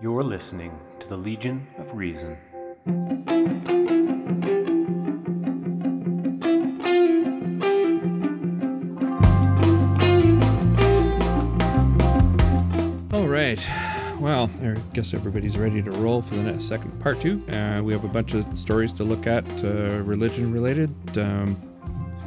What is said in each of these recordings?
You're listening to the Legion of Reason. All right. Well, I guess everybody's ready to roll for the next second part two. Uh, we have a bunch of stories to look at, uh, religion related, um,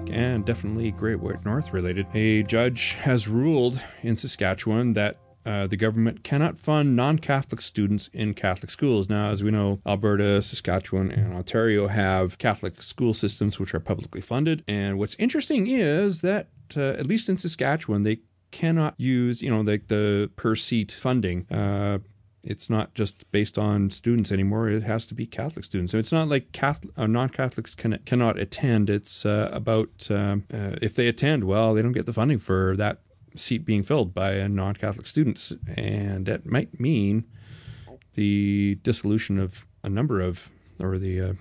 and definitely Great White North related. A judge has ruled in Saskatchewan that uh, the government cannot fund non Catholic students in Catholic schools. Now, as we know, Alberta, Saskatchewan, and Ontario have Catholic school systems which are publicly funded. And what's interesting is that, uh, at least in Saskatchewan, they cannot use, you know, like the per seat funding. Uh, it's not just based on students anymore. It has to be Catholic students. So it's not like Catholic, uh, non-Catholics can, cannot attend. It's uh, about um, uh, if they attend, well, they don't get the funding for that seat being filled by a non-Catholic students, and that might mean the dissolution of a number of or the uh,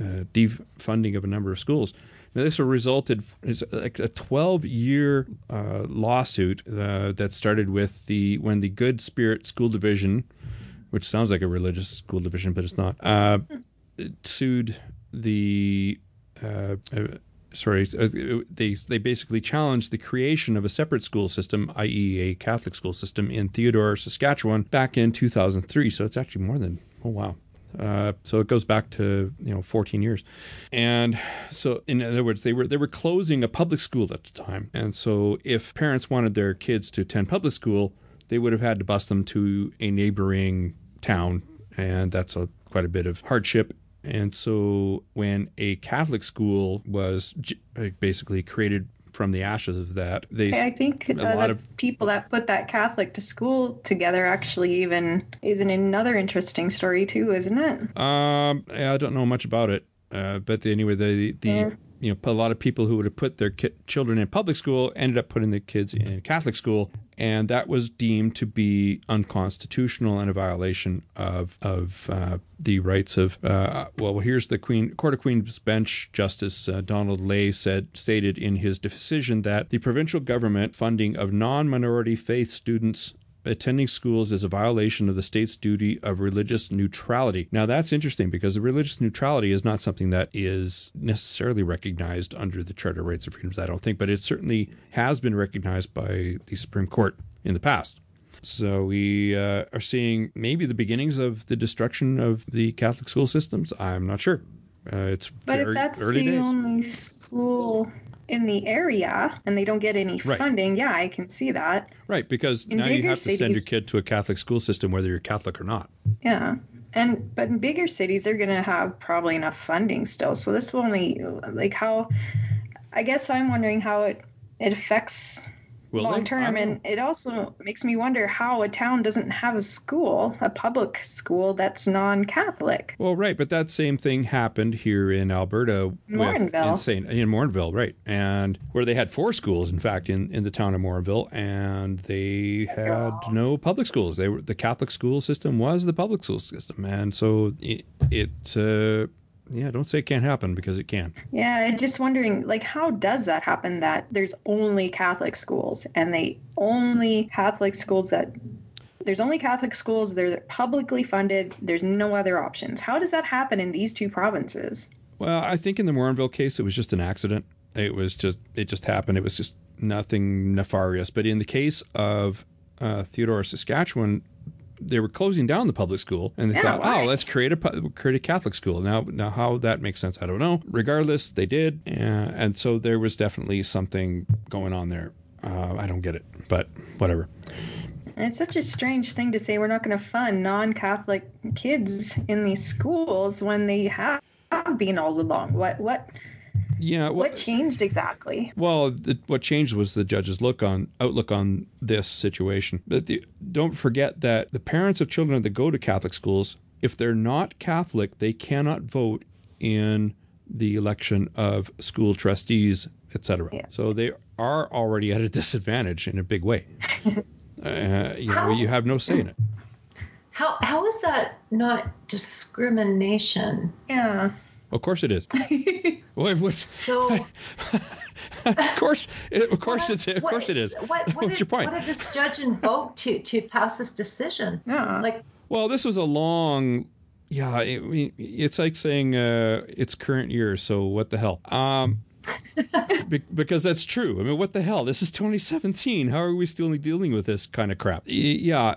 uh, defunding of a number of schools. Now, this resulted it's like a 12 year uh, lawsuit uh, that started with the when the Good Spirit School Division, which sounds like a religious school division, but it's not, uh, sued the. Sorry, uh, they they basically challenged the creation of a separate school system, i.e., a Catholic school system in Theodore, Saskatchewan, back in 2003. So it's actually more than oh wow, uh, so it goes back to you know 14 years, and so in other words, they were they were closing a public school at the time, and so if parents wanted their kids to attend public school, they would have had to bus them to a neighboring town, and that's a quite a bit of hardship. And so when a Catholic school was basically created from the ashes of that. They, I think uh, the of, people that put that Catholic to school together actually even isn't another interesting story too, isn't it? Um, I don't know much about it, uh, but anyway, the the. Yeah you know, a lot of people who would have put their ki- children in public school ended up putting their kids in Catholic school, and that was deemed to be unconstitutional and a violation of of uh, the rights of. Uh, well, here's the Queen Court of Queen's Bench Justice uh, Donald Layh said stated in his decision that the provincial government funding of non-minority faith students attending schools is a violation of the state's duty of religious neutrality. Now, that's interesting because the religious neutrality is not something that is necessarily recognized under the Charter of Rights and Freedoms, I don't think, but it certainly has been recognized by the Supreme Court in the past. So we uh, are seeing maybe the beginnings of the destruction of the Catholic school systems. I'm not sure. Uh, it's but very if that's early the days. only school in the area and they don't get any Right. funding, yeah, I can see that. Right, because In now you have to send your kid to a Catholic school system, whether you're Catholic or not. Yeah. And but in bigger cities they're going to have probably enough funding still. So this will only like how I guess I'm wondering how it it affects Will long term and it also makes me wonder how a town doesn't have a school, a public school that's non-Catholic. Well, right, but that same thing happened here in Alberta Morinville. in Saint in Morinville, right, and where they had four schools, in fact, in, in the town of Morinville, and they had no public schools. They were the Catholic school system was the public school system, and so it, it uh, yeah, don't say it can't happen because it can. Yeah, I'm just wondering, like, how does that happen that there's only Catholic schools and they only Catholic schools that there's only Catholic schools, they're publicly funded, there's no other options. How does that happen in these two provinces? Well, I think in the Morinville case, it was just an accident. It was just it just happened. It was just nothing nefarious. But in the case of uh, Theodore, Saskatchewan, they were closing down the public school, and they Yeah, thought, why? "Oh, let's create a create a Catholic school." Now, now how that makes sense, I don't know. Regardless, they did, uh, and so there was definitely something going on there. Uh, I don't get it, but whatever. It's such a strange thing to say we're not going to fund non Catholic kids in these schools when they have been all along. What, what, Yeah, well, what changed exactly? Well, the, what changed was the judge's look on outlook on this situation. But the, don't forget that the parents of children that go to Catholic schools, if they're not Catholic, they cannot vote in the election of school trustees, etc. Yeah. So they are already at a disadvantage in a big way. uh, you know, you have no say in it. How how is that not discrimination? Yeah. Of course it is. Well, what's, So of course, it, of course what- it's of what- course it is. What, what What's did, your point? What did this judge invoke to to pass this decision? Yeah. Like Well, this was a long. Yeah, it, it's like saying uh, it's current year, so what the hell? Um, be- because that's true. I mean, what the hell? This is 2017. How are we still dealing with this kind of crap? Y- yeah,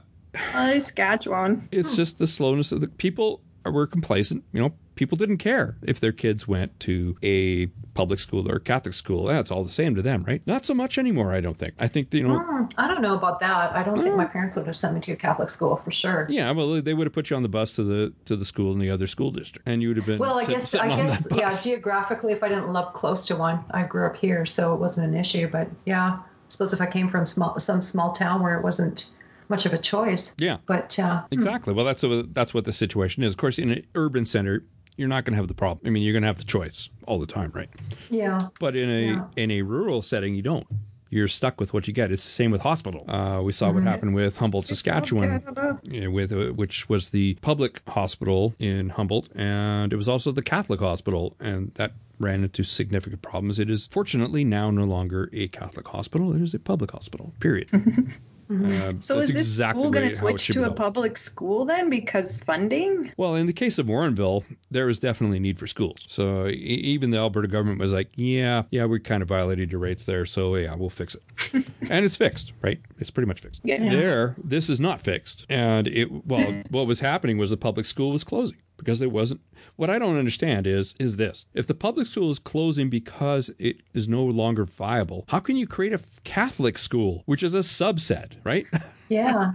Uh, Saskatchewan. it's just the slowness of the people were complacent. You know, people didn't care if their kids went to a public school or a Catholic school. That's all the same to them, right? Not so much anymore. I don't think. I think you know. Hmm, I don't know about that. I don't think my parents would have sent me to a Catholic school for sure. Yeah, well, they would have put you on the bus to the to the school in the other school district, and you would have been. Well, I sit- guess I guess yeah. Geographically, if I didn't live close to one, I grew up here, so it wasn't an issue. But yeah, I suppose if I came from small some small town where it wasn't much of a choice. Yeah. But uh, Exactly. Well, that's what, that's what the situation is. Of course, in an urban center, you're not going to have the problem. I mean, you're going to have the choice all the time, right? yeah, But in a Yeah. in a rural setting, you don't. You're stuck with what you get. It's the same with hospital. Uh, we saw what happened with Humboldt, Saskatchewan, yeah, with uh, which was the public hospital in Humboldt, and it was also the Catholic hospital, and that ran into significant problems. It is fortunately now no longer a Catholic hospital; it is a public hospital. Period. Uh, So is this exactly school going to switch to a built. public school then because funding? Well, in the case of Warrenville, there was definitely need for schools. So e- even the Alberta government was like, "Yeah, yeah, we kind of violated your rates there, so yeah, we'll fix it." and it's fixed, right? It's pretty much fixed. Yeah. There, this is not fixed, and it well, what was happening was the public school was closing because it wasn't. What I don't understand is is this: if the public school is closing because it is no longer viable, how can you create a Catholic school, which is a subset, right? yeah,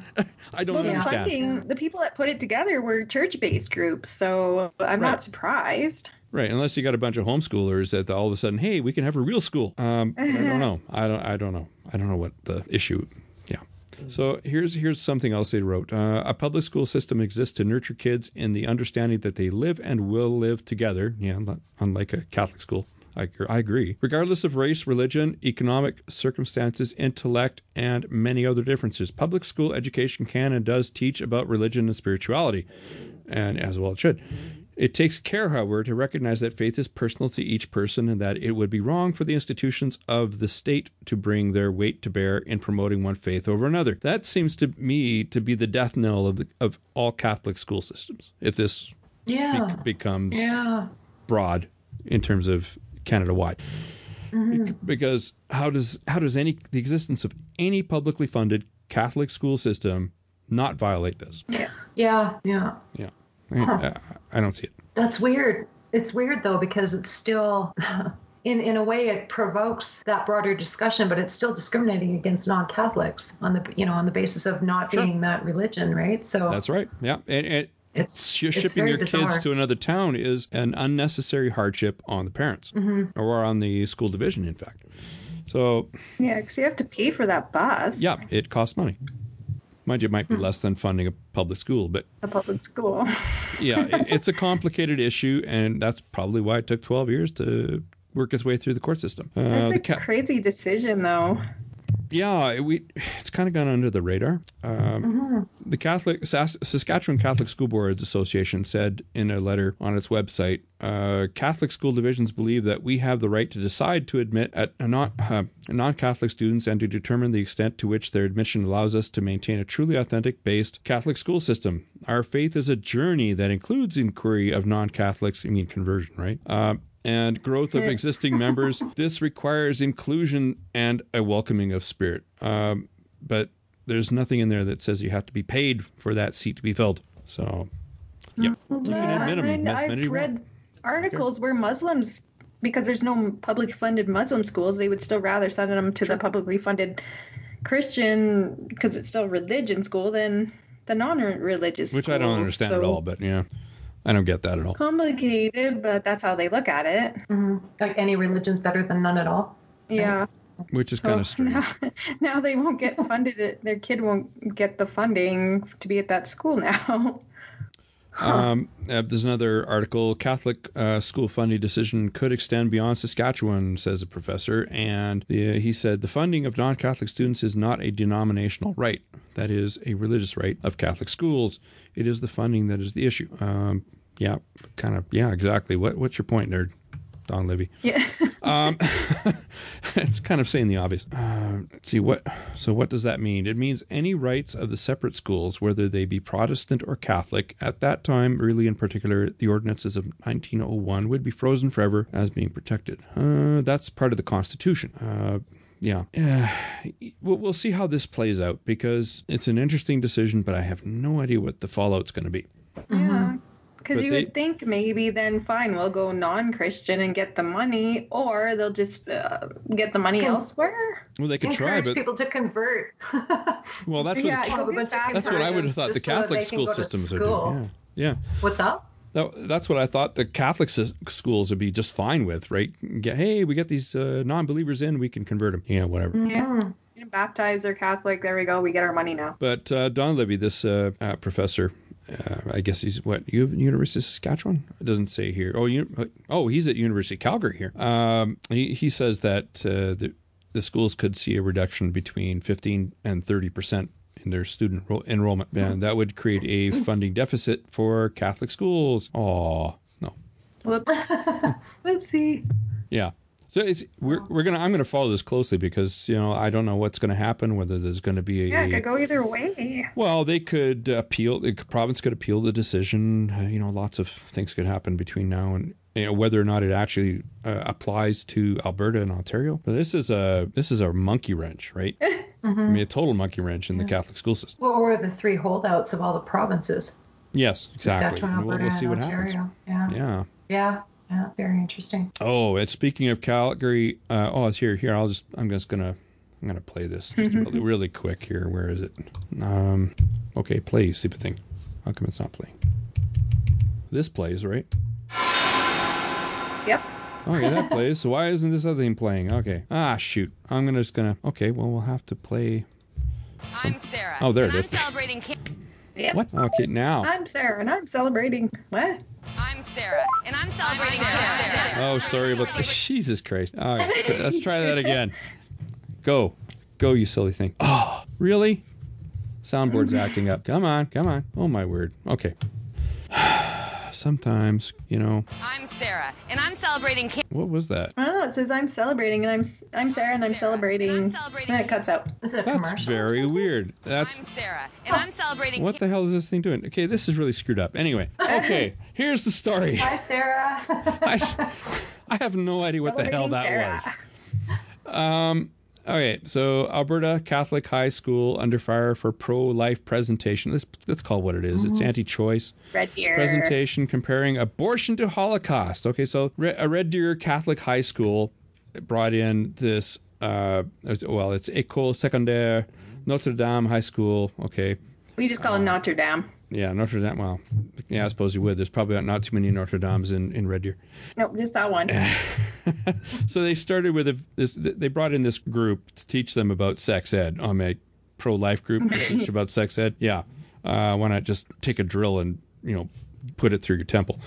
I don't Well, the understand. funding, the people that put it together were church-based groups, so I'm Right. not surprised. Right, unless you got a bunch of homeschoolers that all of a sudden, hey, we can have a real school. Um, I don't know. I don't. I don't know. I don't know what the issue. So here's here's something else they wrote. Uh, a public school system exists to nurture kids in the understanding that they live and will live together. Yeah, unlike a Catholic school. I, I agree. Regardless of race, religion, economic circumstances, intellect, and many other differences, public school education can and does teach about religion and spirituality, and as well it should. It takes care, however, to recognize that faith is personal to each person and that it would be wrong for the institutions of the state to bring their weight to bear in promoting one faith over another. That seems to me to be the death knell of the, of all Catholic school systems. If this yeah, bec- becomes yeah. broad in terms of Canada wide. Mm-hmm. Because how does how does any the existence of any publicly funded Catholic school system not violate this? Yeah. Yeah, yeah. Yeah, I, I, I don't see it. That's weird. It's weird though because it's still in in a way it provokes that broader discussion, but it's still discriminating against non-Catholics on the you know on the basis of not Sure. being that religion, right? So That's right. Yeah, and, and it's, sh- it's shipping very your bizarre. kids to another town is an unnecessary hardship on the parents Mm-hmm. or on the school division, in fact. So Yeah, because you have to pay for that bus. yeah, it costs money. Mind you, it might be less than funding a public school, but A public school. yeah, it, it's a complicated issue, and that's probably why it took 12 years to work its way through the court system. Uh, That's a ca- crazy decision, though. Yeah, we it's kind of gone under the radar. Um, The Catholic Saskatchewan Catholic School Boards Association said in a letter on its website, uh, Catholic school divisions believe that we have the right to decide to admit at a non uh, non-Catholic students and to determine the extent to which their admission allows us to maintain a truly authentic based Catholic school system. Our faith is a journey that includes inquiry of non-Catholics. I mean conversion, right? And growth of existing members. This requires inclusion and a welcoming of spirit. Um, but there's nothing in there that says you have to be paid for that seat to be filled. So, yeah, you can admit them as many I've read articles where Muslims, because there's no public funded Muslim schools, they would still rather send them to the publicly funded Christian, because it's still religion school, than the non religious which I don't understand at all. But yeah, I don't get that at all. Complicated, but that's how they look at it. Mhm. like any religion's better than none at all. Yeah. Which is So kind of strange. now, now they won't get funded. It Their kid won't get the funding to be at that school now. Um, uh, there's another article. Catholic uh, school funding decision could extend beyond Saskatchewan, says a professor. And the, he said the funding of non Catholic students is not a denominational right. That is a religious right of Catholic schools. It is the funding that is the issue. Um, yeah, kind of. Yeah, exactly. What, what's your point nerd? Don Livy? Yeah. Um, it's kind of saying the obvious. Uh, let's see what. So what does that mean? It means any rights of the separate schools, whether they be Protestant or Catholic, at that time, really in particular, the ordinances of 1901 would be frozen forever as being protected. Uh, that's part of the Constitution. Uh, yeah. Uh, we'll, we'll see how this plays out because it's an interesting decision, but I have no idea what the fallout's going to be. Yeah. Because you they- would think maybe then fine, we'll go non Christian and get the money, or they'll just uh, get the money Con- elsewhere. Well, they could try, Encourage but people to convert. well, that's what go Have a get bunch of that that's what I would have thought the just so that Catholic school systems are doing. Yeah. Yeah. What's up? That, that's what I thought the Catholic schools would be just fine with, right? Get, hey, we get these uh, non-believers in, we can convert them. Yeah, whatever. Yeah. You know, Baptized or Catholic, there we go, we get our money now. But uh, Don Levy, this uh, uh, professor, uh, I guess he's what U- University of Saskatchewan. It doesn't say here. Oh, you, oh, he's at University of Calgary here. Um, he he says that uh, the the schools could see a reduction between fifteen and thirty percent in their student ro- enrollment, and that would create a funding deficit for Catholic schools. Oh no, Whoops. Whoopsie. Yeah. So it's we're we're gonna I'm gonna follow this closely because you know I don't know what's gonna happen whether there's gonna be a, Yeah, it could go either way. well they could appeal the province could appeal the decision. Uh, you know lots of things could happen between now and you know whether or not it actually uh, applies to Alberta and Ontario. But this is a this is a monkey wrench right? I mean a total monkey wrench in the Catholic school system. What were the three holdouts of all the provinces? yes exactly. Saskatchewan, And we'll, Alberta, we'll see and what happens Yeah. yeah. Yeah. Yeah. Very interesting. Oh, and speaking of Calgary, uh, oh, it's here. Here, I'll just. I'm just gonna. I'm gonna play this just really, really quick here. Where is it? Um, okay, play stupid thing. How come it's not playing? This plays, right? Yep. Oh yeah, that plays. So why isn't this other thing playing? Okay. Ah, shoot. I'm gonna just gonna. Okay, well we'll have to play. I'm Sarah. Oh, there and it I'm is. celebrating. Kim- Yep. What? Okay, now. I'm Sarah and I'm celebrating. What? I'm Sarah, and I'm celebrating. Sarah. Oh, sorry about the Jesus Christ. All right, let's try that again. Go, go, you silly thing. Oh, really? Soundboard's acting up. Come on, come on. Oh my word. Okay. Sometimes, you know, I'm Sarah, and I'm celebrating. Kim- what was that? I don't know. It says I'm celebrating and I'm I'm Sarah and I'm Sarah, celebrating. and I'm celebrating then it cuts out. Is it a That's commercial? very weird. That's I'm Sarah, and I'm celebrating. what the hell is this thing doing? Okay, this is really screwed up. Anyway, okay, here's the story. Hi, Sarah. I have no idea what the hell that Celebrating was. Um, okay, so Alberta Catholic High School under fire for pro-life presentation. Let's let's call it what it is. It's anti-choice Red Deer. presentation comparing abortion to Holocaust. Okay, so Re- a Red Deer Catholic High School brought in this. Uh, well, it's École Secondaire Notre Dame High School. Okay, We just call it Notre Dame. Yeah, Notre Dame. Well, yeah, I suppose you would. There's probably not too many Notre Dames in in Red Deer. Nope, just that one. So they started with a, this. They brought in this group to teach them about sex ed. Um, a pro-life group to teach about sex ed. Yeah, uh, why not just take a drill and you know put it through your temple?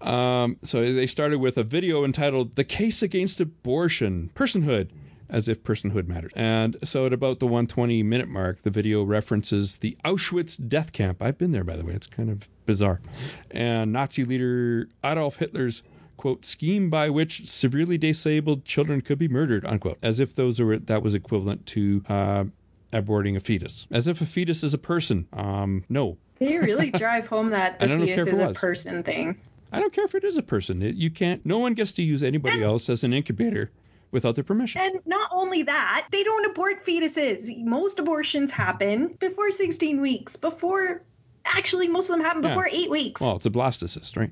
Um, so they started with a video entitled "The Case Against Abortion: Personhood." As if personhood matters. And so at about the 120 minute mark, the video references the Auschwitz death camp. I've been there, by the way. It's kind of bizarre. And Nazi leader Adolf Hitler's quote scheme by which severely disabled children could be murdered unquote as if those were that was equivalent to uh, aborting a fetus as if a fetus is a person um no you really drive home that the fetus is a person thing? i don't care if it is a person it, you can't no one gets to use anybody else as an incubator without their permission And not only that, they don't abort fetuses. Most abortions happen before 16 weeks, before actually most of them happen Yeah. before eight weeks. well it's a blastocyst right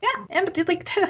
yeah, and but like so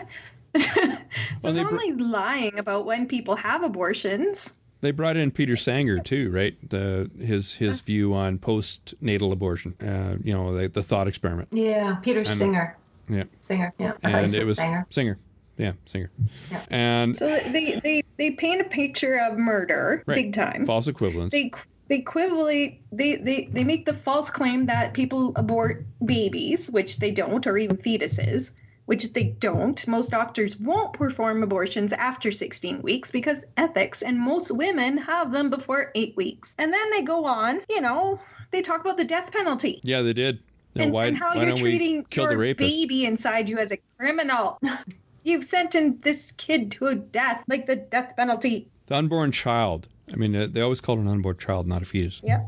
Well, they not br- only lying about when people have abortions. they brought in peter sanger too right the his his view on postnatal abortion uh you know the, the thought experiment yeah, Peter Singer. yeah Singer. Yeah. I thought you and it was Sanger. singer yeah singer Yeah. and So they they they paint a picture of murder Right. big time. false equivalence they they equivalate they, they they make the false claim that people abort babies which they don't or even fetuses which they don't most doctors won't perform abortions after 16 weeks because ethics and most women have them before 8 weeks and then they go on you know they talk about the death penalty Yeah, they did. Now, and, why, and how why you're don't we treating kill your the baby inside you as a criminal You've sentenced this kid to a death, like the death penalty. The unborn child. I mean, uh, they always called an unborn child, not a fetus. Yeah.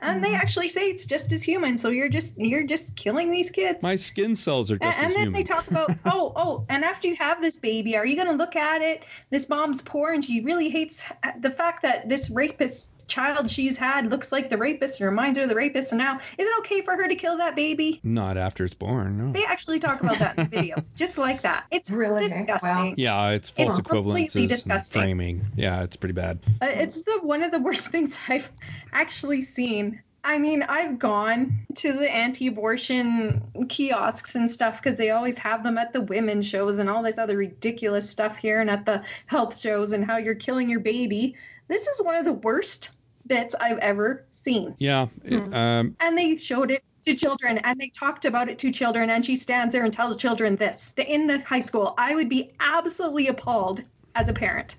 And they actually say it's just as human. So you're just you're just killing these kids. My skin cells are just and as then human. they talk about oh oh and after you have this baby are you going to look at it this mom's poor and she really hates the fact that this rapist child she's had looks like the rapist and reminds her of the rapist and now is it okay for her to kill that baby Not after it's born, no. they actually talk about that in the video just like that it's Really? disgusting Wow. Yeah, it's false It's completely equivalences and disgusting. framing. Yeah, it's pretty bad. Uh, it's the one of the worst things I've actually seen. I mean, I've gone to the anti-abortion kiosks and stuff because they always have them at the women's shows and all this other ridiculous stuff here and at the health shows and how you're killing your baby. This is one of the worst bits I've ever seen. Yeah. it- Hmm. um, And they showed it to children and they talked about it to children and she stands there and tells children this in the high school. I would be absolutely appalled as a parent.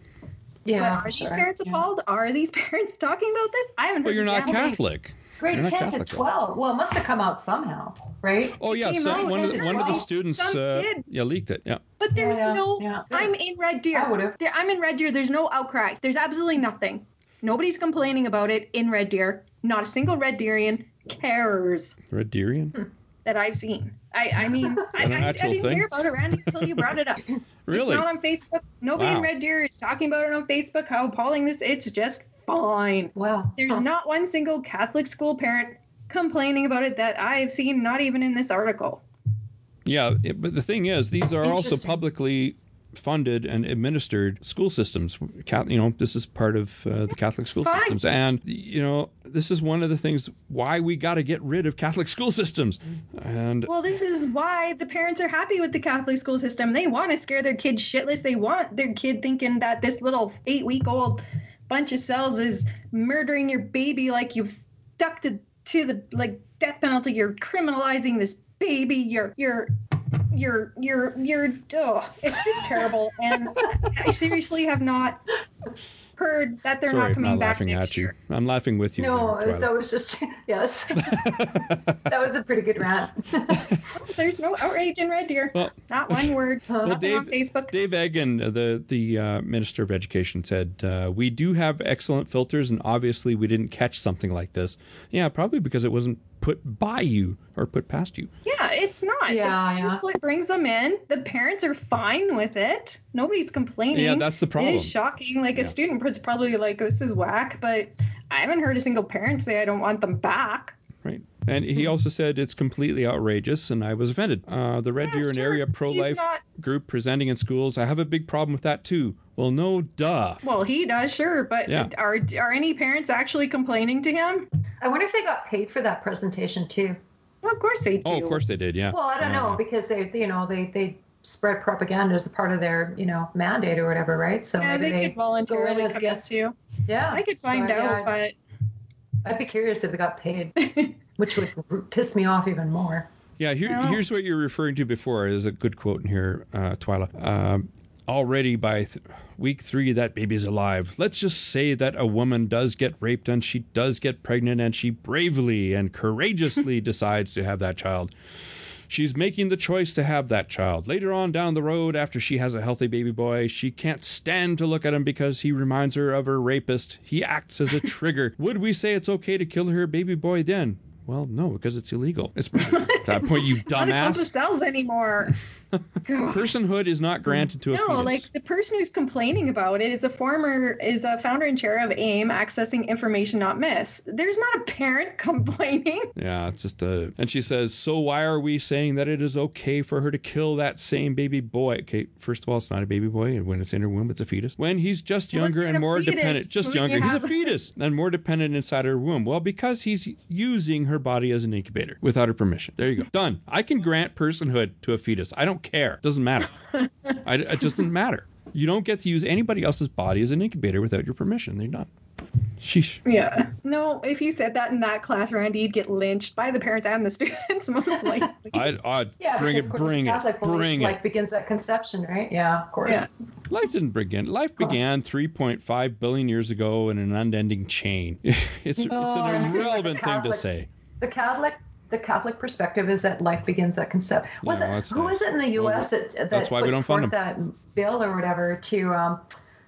Yeah. But are sure. these parents Yeah. appalled? Are these parents talking about this? I haven't heard. well, you're not damn thing. Catholic. Grade You're 10 Catholic, to though. 12. Well, it must have come out somehow, right? Oh yeah, came so one of the, one of the students Some uh, kid. yeah leaked it. Yeah. But there's Yeah, yeah, no. yeah. I'm in Red Deer. I would've. There, I'm in Red Deer. There's no outcry. There's absolutely nothing. Nobody's complaining about it in Red Deer. Not a single Red Deerian cares Red Deerian. that I've seen. I, I mean, I, that a I, I natural didn't thing? hear about it, Randy, until you brought it up. Really? It's not on Facebook. Nobody Wow. in Red Deer is talking about it on Facebook. How appalling this! It's just fine. Wow. There's Huh. not one single Catholic school parent complaining about it that I have seen, not even in this article. Yeah, it, but the thing is, these are also publicly funded and administered school systems. Cath- You know, this is part of uh, the Catholic school Fine. systems, and you know, this is one of the things why we got to get rid of Catholic school systems. And Well, this is why the parents are happy with the Catholic school system. They want to scare their kids shitless. They want their kid thinking that this little eight week old bunch of cells is murdering your baby like you've stuck to, to the like death penalty. You're criminalizing this baby. You're you're you're you're you're oh, it's just terrible. And I seriously have not heard that they're sorry, not I'm coming not back laughing next at you. year. I'm laughing with you. No, there, that was just, yes. that was a pretty good rant. There's no outrage in Red Deer. Well- not one word. Well, Nothing Dave, on Facebook. Dave Eggen, uh, the the uh, Minister of Education, said uh, we do have excellent filters, and obviously we didn't catch something like this. Yeah, probably because it wasn't put by you or put past you. Yeah, it's not. Yeah, the yeah. school brings them in. The parents are fine with it. Nobody's complaining. Yeah, that's the problem. It is shocking. Like Yeah. a student was probably like, "This is whack," but I haven't heard a single parent say, "I don't want them back." Right. And he also said it's completely outrageous, and I was offended. Uh, the Red Yeah, Deer and sure. area pro life not- group presenting in schools. I have a big problem with that too. Well, no, duh. Well, he does, sure, but Yeah. are are any parents actually complaining to him? I wonder if they got paid for that presentation too. Well, of course they do. Oh, of course they did. Yeah. Well, I don't Yeah. know because they, you know, they they spread propaganda as a part of their, you know, mandate or whatever, right? So Yeah, maybe they, they could voluntarily go in as come guests. too. Yeah, I could find So, out, yeah, I'd be curious if they got paid, which would piss me off even more. Yeah, here, No. here's what you're referring to before. There's a good quote in here, uh, Twyla. Um, already by th- week three, that baby's alive. Let's just say that a woman does get raped and she does get pregnant and she bravely and courageously decides to have that child. She's making the choice to have that child. Later on down the road, after she has a healthy baby boy, she can't stand to look at him because he reminds her of her rapist. He acts as a trigger. Would we say it's okay to kill her baby boy then? Well, no, because it's illegal. It's at that point, you Not a of dumbass. cells anymore. Personhood is not granted to a No, fetus. like the person who's complaining about it is a former is a founder and chair of AIM, accessing information, not myths. There's not a parent complaining. Yeah, it's just a. And she says, So why are we saying that it is okay for her to kill that same baby boy? Okay, first of all, it's not a baby boy. and When it's in her womb, it's a fetus. When he's just younger and more fetus. dependent, just When you younger, he's a fetus and more dependent inside her womb. Well, because he's using her body as an incubator without her permission. There you go. Done. I can grant personhood to a fetus. I don't care. Doesn't matter. I, it doesn't matter. You don't get to use anybody else's body as an incubator without your permission. They're done. Sheesh. Yeah. No, if you said that in that class, Randy, you'd get lynched by the parents and the students, most likely. I'd, I'd Yeah, bring it, bring it, Catholic beliefs, bring Life it. begins at conception, right? Yeah, of course. Yeah. Life didn't begin. Life began 3.5 billion years ago in an unending chain. It's, it's No, I'm an saying like irrelevant the thing to say. The Catholic the Catholic perspective is that life begins at conception. Was No, it that's who nice. was it in the U.S. that that that's why we don't fund forth that bill or whatever to um,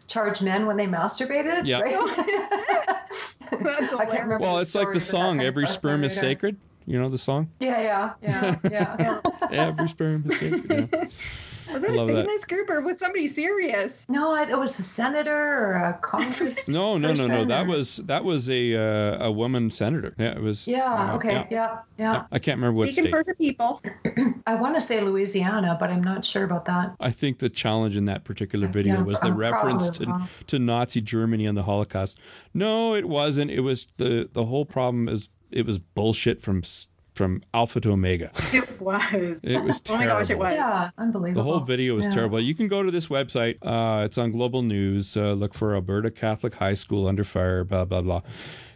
charge men when they masturbated? Yeah. right? That's I can't remember. Well, the it's like the story, but that song "Every sperm is sacred." You know the song Yeah, yeah, yeah, yeah. "Every sperm is sacred." Yeah. Was that I a love that. Satanist group or was somebody serious? No, I, it was a senator or a Congress. No, no, no, no. person That was that was a uh, a woman senator. Yeah, it was. Yeah. uh, Okay. yeah. Yeah. Yeah. I can't remember what Speaking state. for the people. I want to say Louisiana, but I'm not sure about that. I think the challenge in that particular video Yeah, was the I'm reference to, wrong. to Nazi Germany and the Holocaust. No, it wasn't. It was the the whole problem is it was bullshit from s- from alpha to omega. It was. It was terrible. Oh my gosh, it was. Yeah, unbelievable. The whole video was Yeah. terrible. You can go to this website. Uh, it's on Global News. Uh, look for Alberta Catholic High School under fire. Blah blah blah.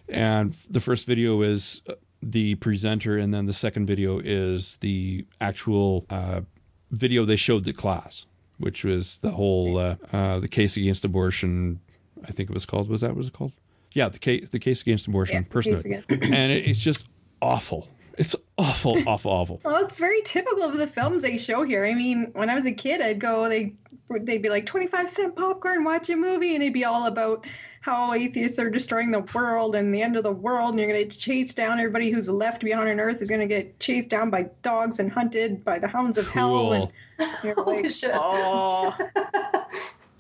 And the first video is uh, the presenter, and then the second video is the actual uh, video they showed the class, which was the whole uh, uh, the case against abortion. I think it was called. Was that what it was called? Yeah, the case the case against abortion. Yeah, the personally, and it, it's just awful. It's awful, awful, awful. Well, it's very typical of the films they show here. I mean, when I was a kid, I'd go, they, they'd be like 25 cent popcorn, watch a movie, and it'd be all about how atheists are destroying the world and the end of the world, and you're going to chase down everybody who's left behind on Earth is going to get chased down by dogs and hunted by the hounds of hell. Cool. And you're Holy like, shit. oh, I'm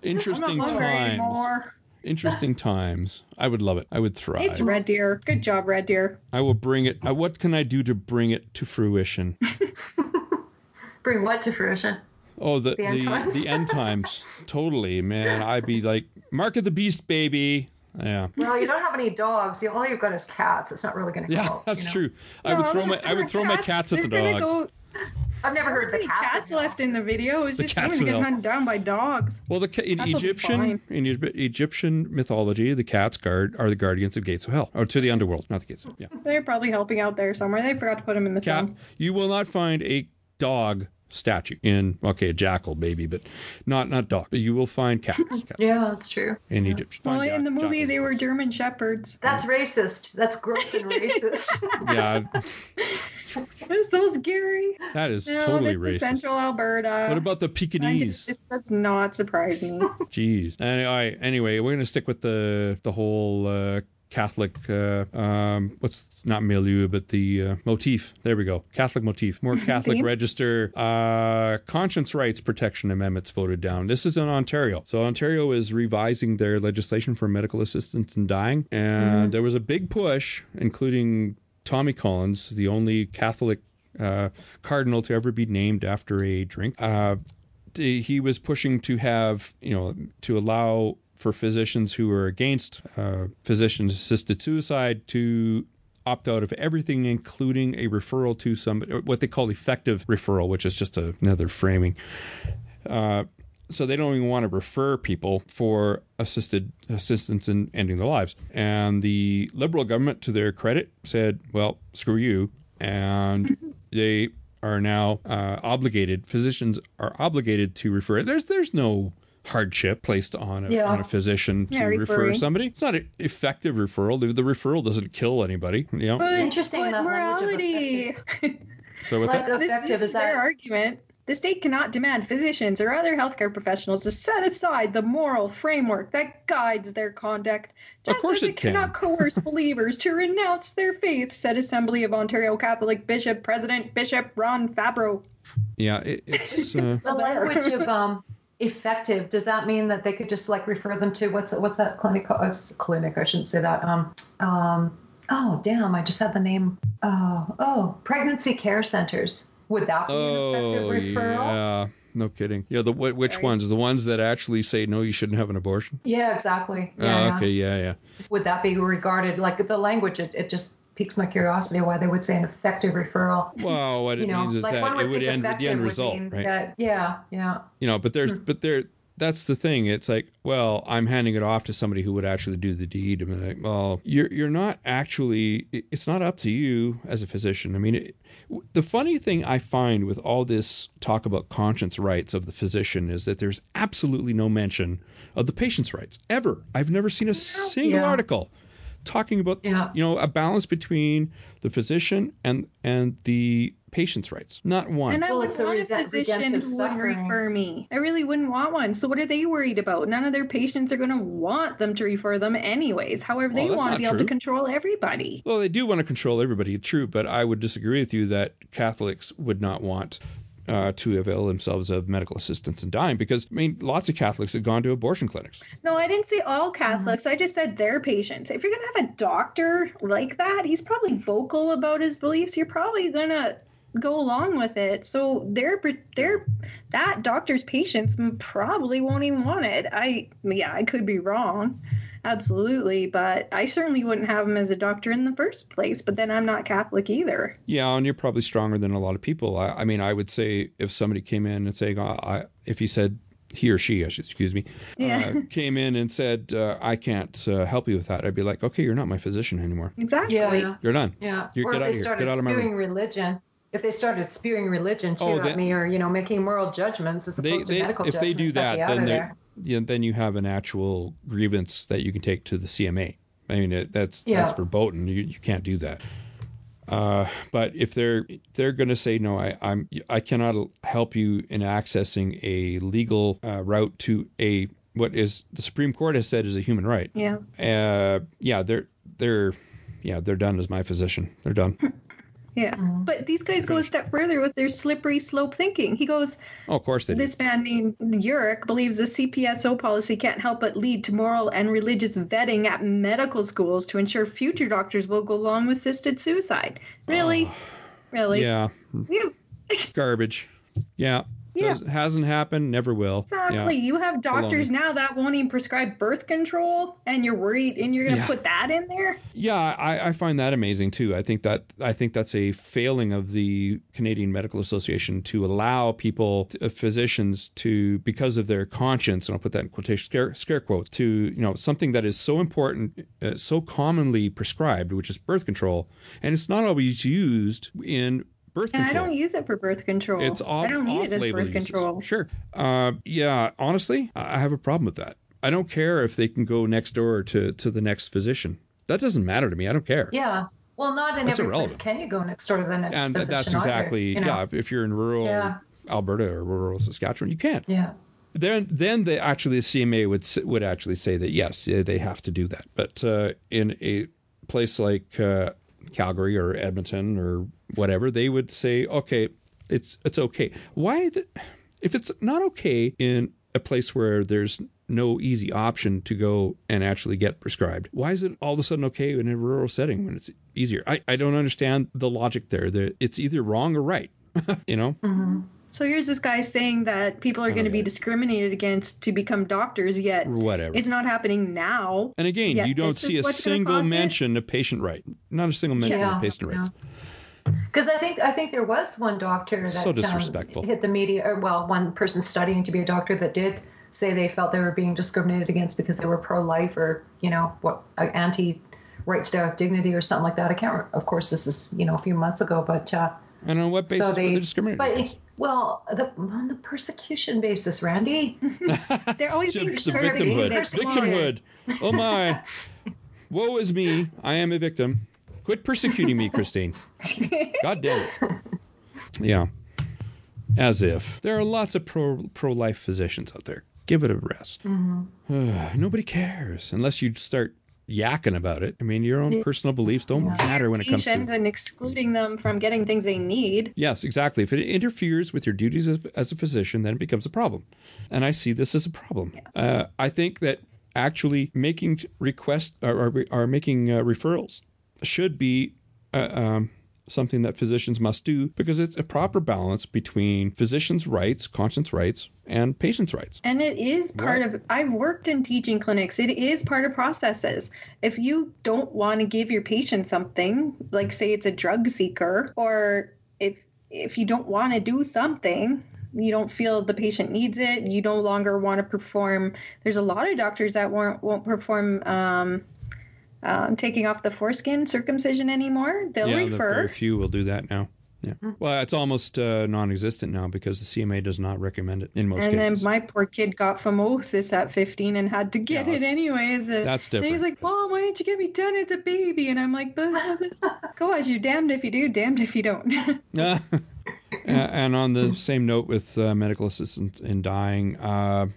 Interesting not hungry times. Interesting times. I would love it. I would thrive. It's Red Deer. Good job, Red Deer. I will bring it. Uh, what can I do to bring it to fruition? Bring what to fruition? Oh, the The end the, times? the end times. Totally, man. I'd be like, mark of the beast, baby. Yeah, Well, you don't have any dogs. All you've got is cats. It's not really going to yeah, help. that's you know? true. I would throw my I would throw my cats at the They're dogs. Go, I've never heard the How cats. cats left in the video? It was The just cats humans getting hunted down by dogs. Well, the ca- in Cats Egyptian in Egy- Egyptian mythology, the cats guard are the guardians of gates of hell, or to the underworld, not the gates. Of, yeah, They're probably helping out there somewhere. They forgot to put them in the cat. film. You will not find a dog statue in okay, a jackal maybe, but not not dog. But you will find cats, cats Yeah, that's true. in Egypt. Well, Find in the movie, they were. German shepherds. That's racist. That's gross and racist. Yeah, It's so scary. that is No, totally racist. Central Alberta. What about the I Pekingese? just- This does not surprise me. Jeez. Anyway, anyway, we're gonna stick with the the whole uh, Catholic. Uh, um, what's not milieu, but the uh, motif. There we go. Catholic motif. More Catholic register. Uh, conscience rights protection amendments voted down. This is in Ontario. So Ontario is revising their legislation for medical assistance in dying, and there was a big push, including Tommy Collins, the only Catholic uh, cardinal to ever be named after a drink. Uh, he was pushing to have you know to allow for physicians who are against uh, physician assisted suicide to opt out of everything including a referral to some what they call effective referral which is just a, another framing. Uh, so they don't even want to refer people for assisted assistance in ending their lives. And the liberal government to their credit said well screw you and they are now uh, obligated physicians are obligated to refer. There's there's no hardship placed on a, Yeah. on a physician to Yeah, refer somebody it's not an effective referral the, the referral doesn't kill anybody you know But, Interesting, but that morality. so what's Like that? this, effective this is is their argument. The state cannot demand physicians or other healthcare professionals to set aside the moral framework that guides their conduct, just course as it it cannot can. coerce believers to renounce their faith, said Assembly of Ontario Catholic Bishop President Bishop Ron Fabbro. yeah it, it's uh, the language of um effective. Does that mean that they could just like refer them to what's what's that clinic? a clinic. I shouldn't say that. Um um. Oh damn! I just had the name. Oh oh, pregnancy care centers. Would that be an effective Oh referral? yeah, no kidding. Yeah, the which Right. ones? The ones that actually say no, you shouldn't have an abortion. Yeah, exactly. Oh, Yeah, yeah. okay, yeah, yeah. Would that be regarded like the language? It, it just piques my curiosity why they would say an effective referral. Well, what it know, means is like that it would end with the end result, right? that- yeah, yeah. you know, but Hmm. there's but there. That's the thing. It's like, well, I'm handing it off to somebody who would actually do the deed. I'm like, well, you're you're not actually. It's not up to you as a physician. I mean, it, the funny thing I find with all this talk about conscience rights of the physician is that there's absolutely no mention of the patient's rights ever. I've never seen a single Yeah. article talking about Yeah. you know a balance between the physician and and the patient's rights, not one. And I Well, would it's a want a resent- physician redemptive who would refer me. I really wouldn't want one. So what are they worried about? None of their patients are going to want them to refer them anyways. However, they Well, that's want to be able to control everybody. Well, they do want to control everybody, true, but I would disagree with you that Catholics would not want uh, to avail themselves of medical assistance and dying because, I mean, lots of Catholics have gone to abortion clinics. No, I didn't say all. Catholics. I just said their patients. If you're going to have a doctor like that, he's probably vocal about his beliefs. You're probably going to go along with it. So their their that doctor's patients probably won't even want it. I yeah, I could be wrong. Absolutely, but I certainly wouldn't have him as a doctor in the first place. But then I'm not Catholic either. Yeah, and you're probably stronger than a lot of people. I, I mean, I would say if somebody came in and saying, uh, I, if he said, he or she, I should excuse me, Yeah. uh, came in and said, uh, I can't uh, help you with that, I'd be like, okay, you're not my physician anymore. Exactly. Yeah, yeah. You're done. Yeah. You- or get if out they started Get out of my spewing religion, if they started spewing religion too Oh, at me, or you know, making moral judgments as opposed they, to medical if they judgments, do that, I'd be out then of they, there. yeah, then you have an actual grievance that you can take to the CMA. I mean, it, that's Yeah. that's verboten. You you can't do that. Uh, but if they're they're going to say no, I, I'm I cannot help you in accessing a legal uh, route to a what is the Supreme Court has said is a human right. Yeah. Uh, yeah, they're they're yeah they're done as my physician. They're done. Yeah. Uh-huh. But these guys go a step further with their slippery slope thinking. He goes, Oh, of course they do. This man named Urich believes the CPSO policy can't help but lead to moral and religious vetting at medical schools to ensure future doctors will go along with assisted suicide. Really? Oh. Really? yeah, Yeah, garbage. Yeah, Yeah. Does- hasn't happened. Never will. exactly. Yeah. You have doctors Baloney. now that won't even prescribe birth control, and you're worried, and you're going to Yeah. put that in there? Yeah, I, I find that amazing too. I think that I think that's a failing of the Canadian Medical Association to allow people, uh, physicians, to because of their conscience, and I'll put that in quotation scare, scare quotes, to you know something that is so important, uh, so commonly prescribed, which is birth control, and it's not always used in birth And I don't use it for birth control. It's off, I don't need it as off-label birth uses. control. Sure. Uh, yeah. Honestly, I I have a problem with that. I don't care if they can go next door to to the next physician. That doesn't matter to me. I don't care. Yeah. Well, not in That's every irrelevant. place can you go next door to the next and physician. that's either, exactly you know? yeah. If you're in rural Yeah. Alberta or rural Saskatchewan, you can't. Yeah. Then then they actually the CMA would would actually say that yes, they have to do that. But uh, in a place like uh, Calgary or Edmonton or whatever, they would say okay, it's it's okay. Why the, if it's not okay in a place where there's no easy option to go and actually get prescribed. Why is it all of a sudden okay in a rural setting when it's easier? I, I don't understand the logic there. That it's either wrong or right. you know? Mm-hmm. So here's this guy saying that people are going to be discriminated against to become doctors, yet Whatever. it's not happening now. And again, Yeah, you don't see a single cause it. mention of patient right. Not a single mention Yeah, of patient rights. Because I think I think there was one doctor that So disrespectful. Um, hit the media, or well, one person studying to be a doctor that did say they felt they were being discriminated against because they were pro-life or you know what anti right to have dignity or something like that. I can't. Of course, this is you know a few months ago, but uh, And on what basis so they were they discriminated? But against? well, the, on the persecution basis, Randy. They're always being victimhood. Victimhood. Oh my. Woe is me. I am a victim. Quit persecuting me, Christine. God damn it. Yeah. As if. There are lots of pro pro life physicians out there. Give it a rest. Nobody cares unless you start yakking about it. I mean, your own personal beliefs don't matter when it comes to. and excluding them from getting things they need. Yes, exactly. If it interferes with your duties as, as a physician, then it becomes a problem. And I see this as a problem. Uh, I think that actually making requests or, or, or making uh, referrals should be uh, um, something that physicians must do because it's a proper balance between physicians' rights, conscience rights, and patients' rights. And it is part of, I've worked in teaching clinics. It is part of processes. If you don't want to give your patient something, like say it's a drug seeker, or if if you don't want to do something, you don't feel the patient needs it, you no longer want to perform. There's a lot of doctors that won't won't perform um, um, taking off the foreskin circumcision anymore. They'll yeah, refer. very few will do that now. Yeah. Well, it's almost uh, non-existent now because the CMA does not recommend it in most cases. And then my poor kid got phimosis at 15 and had to get Yeah, it that's- anyways. And that's And he's like, Mom, why didn't you get me done as a baby? And I'm like, but gosh, you're damned if you do, damned if you don't. Uh, and on the same note with uh, medical assistants in dying, uh,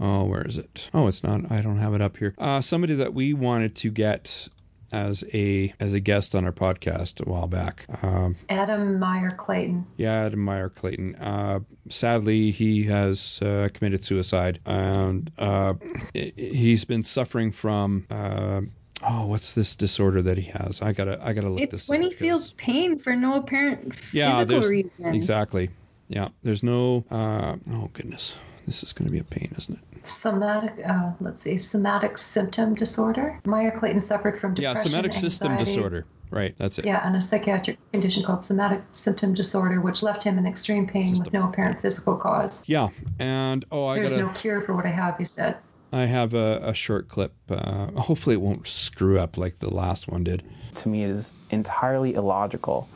oh, where is it? Oh, it's not. I don't have it up here. Uh, somebody that we wanted to get as a as a guest on our podcast a while back. Um, Adam Maier Clayton. yeah, Adam Maier Clayton. Uh, sadly, he has uh, committed suicide, and uh, he's been suffering from. Uh, Oh, what's this disorder that he has? I gotta, I gotta look it's this. when up he feels pain for no apparent yeah, physical there's reason. exactly. Yeah, there's no. Uh, oh goodness, this is going to be a pain, isn't it? Somatic, uh, let's see, somatic symptom disorder. Maier Clayton suffered from depression. Yeah, depression, somatic system disorder. Right, that's it. Yeah, and a psychiatric condition called somatic symptom disorder, which left him in extreme pain System. with no apparent physical cause. Yeah, and oh, I There's gotta. no cure for what I have, he said. I have a, a short clip. Uh, hopefully, it won't screw up like the last one did. To me, it is entirely illogical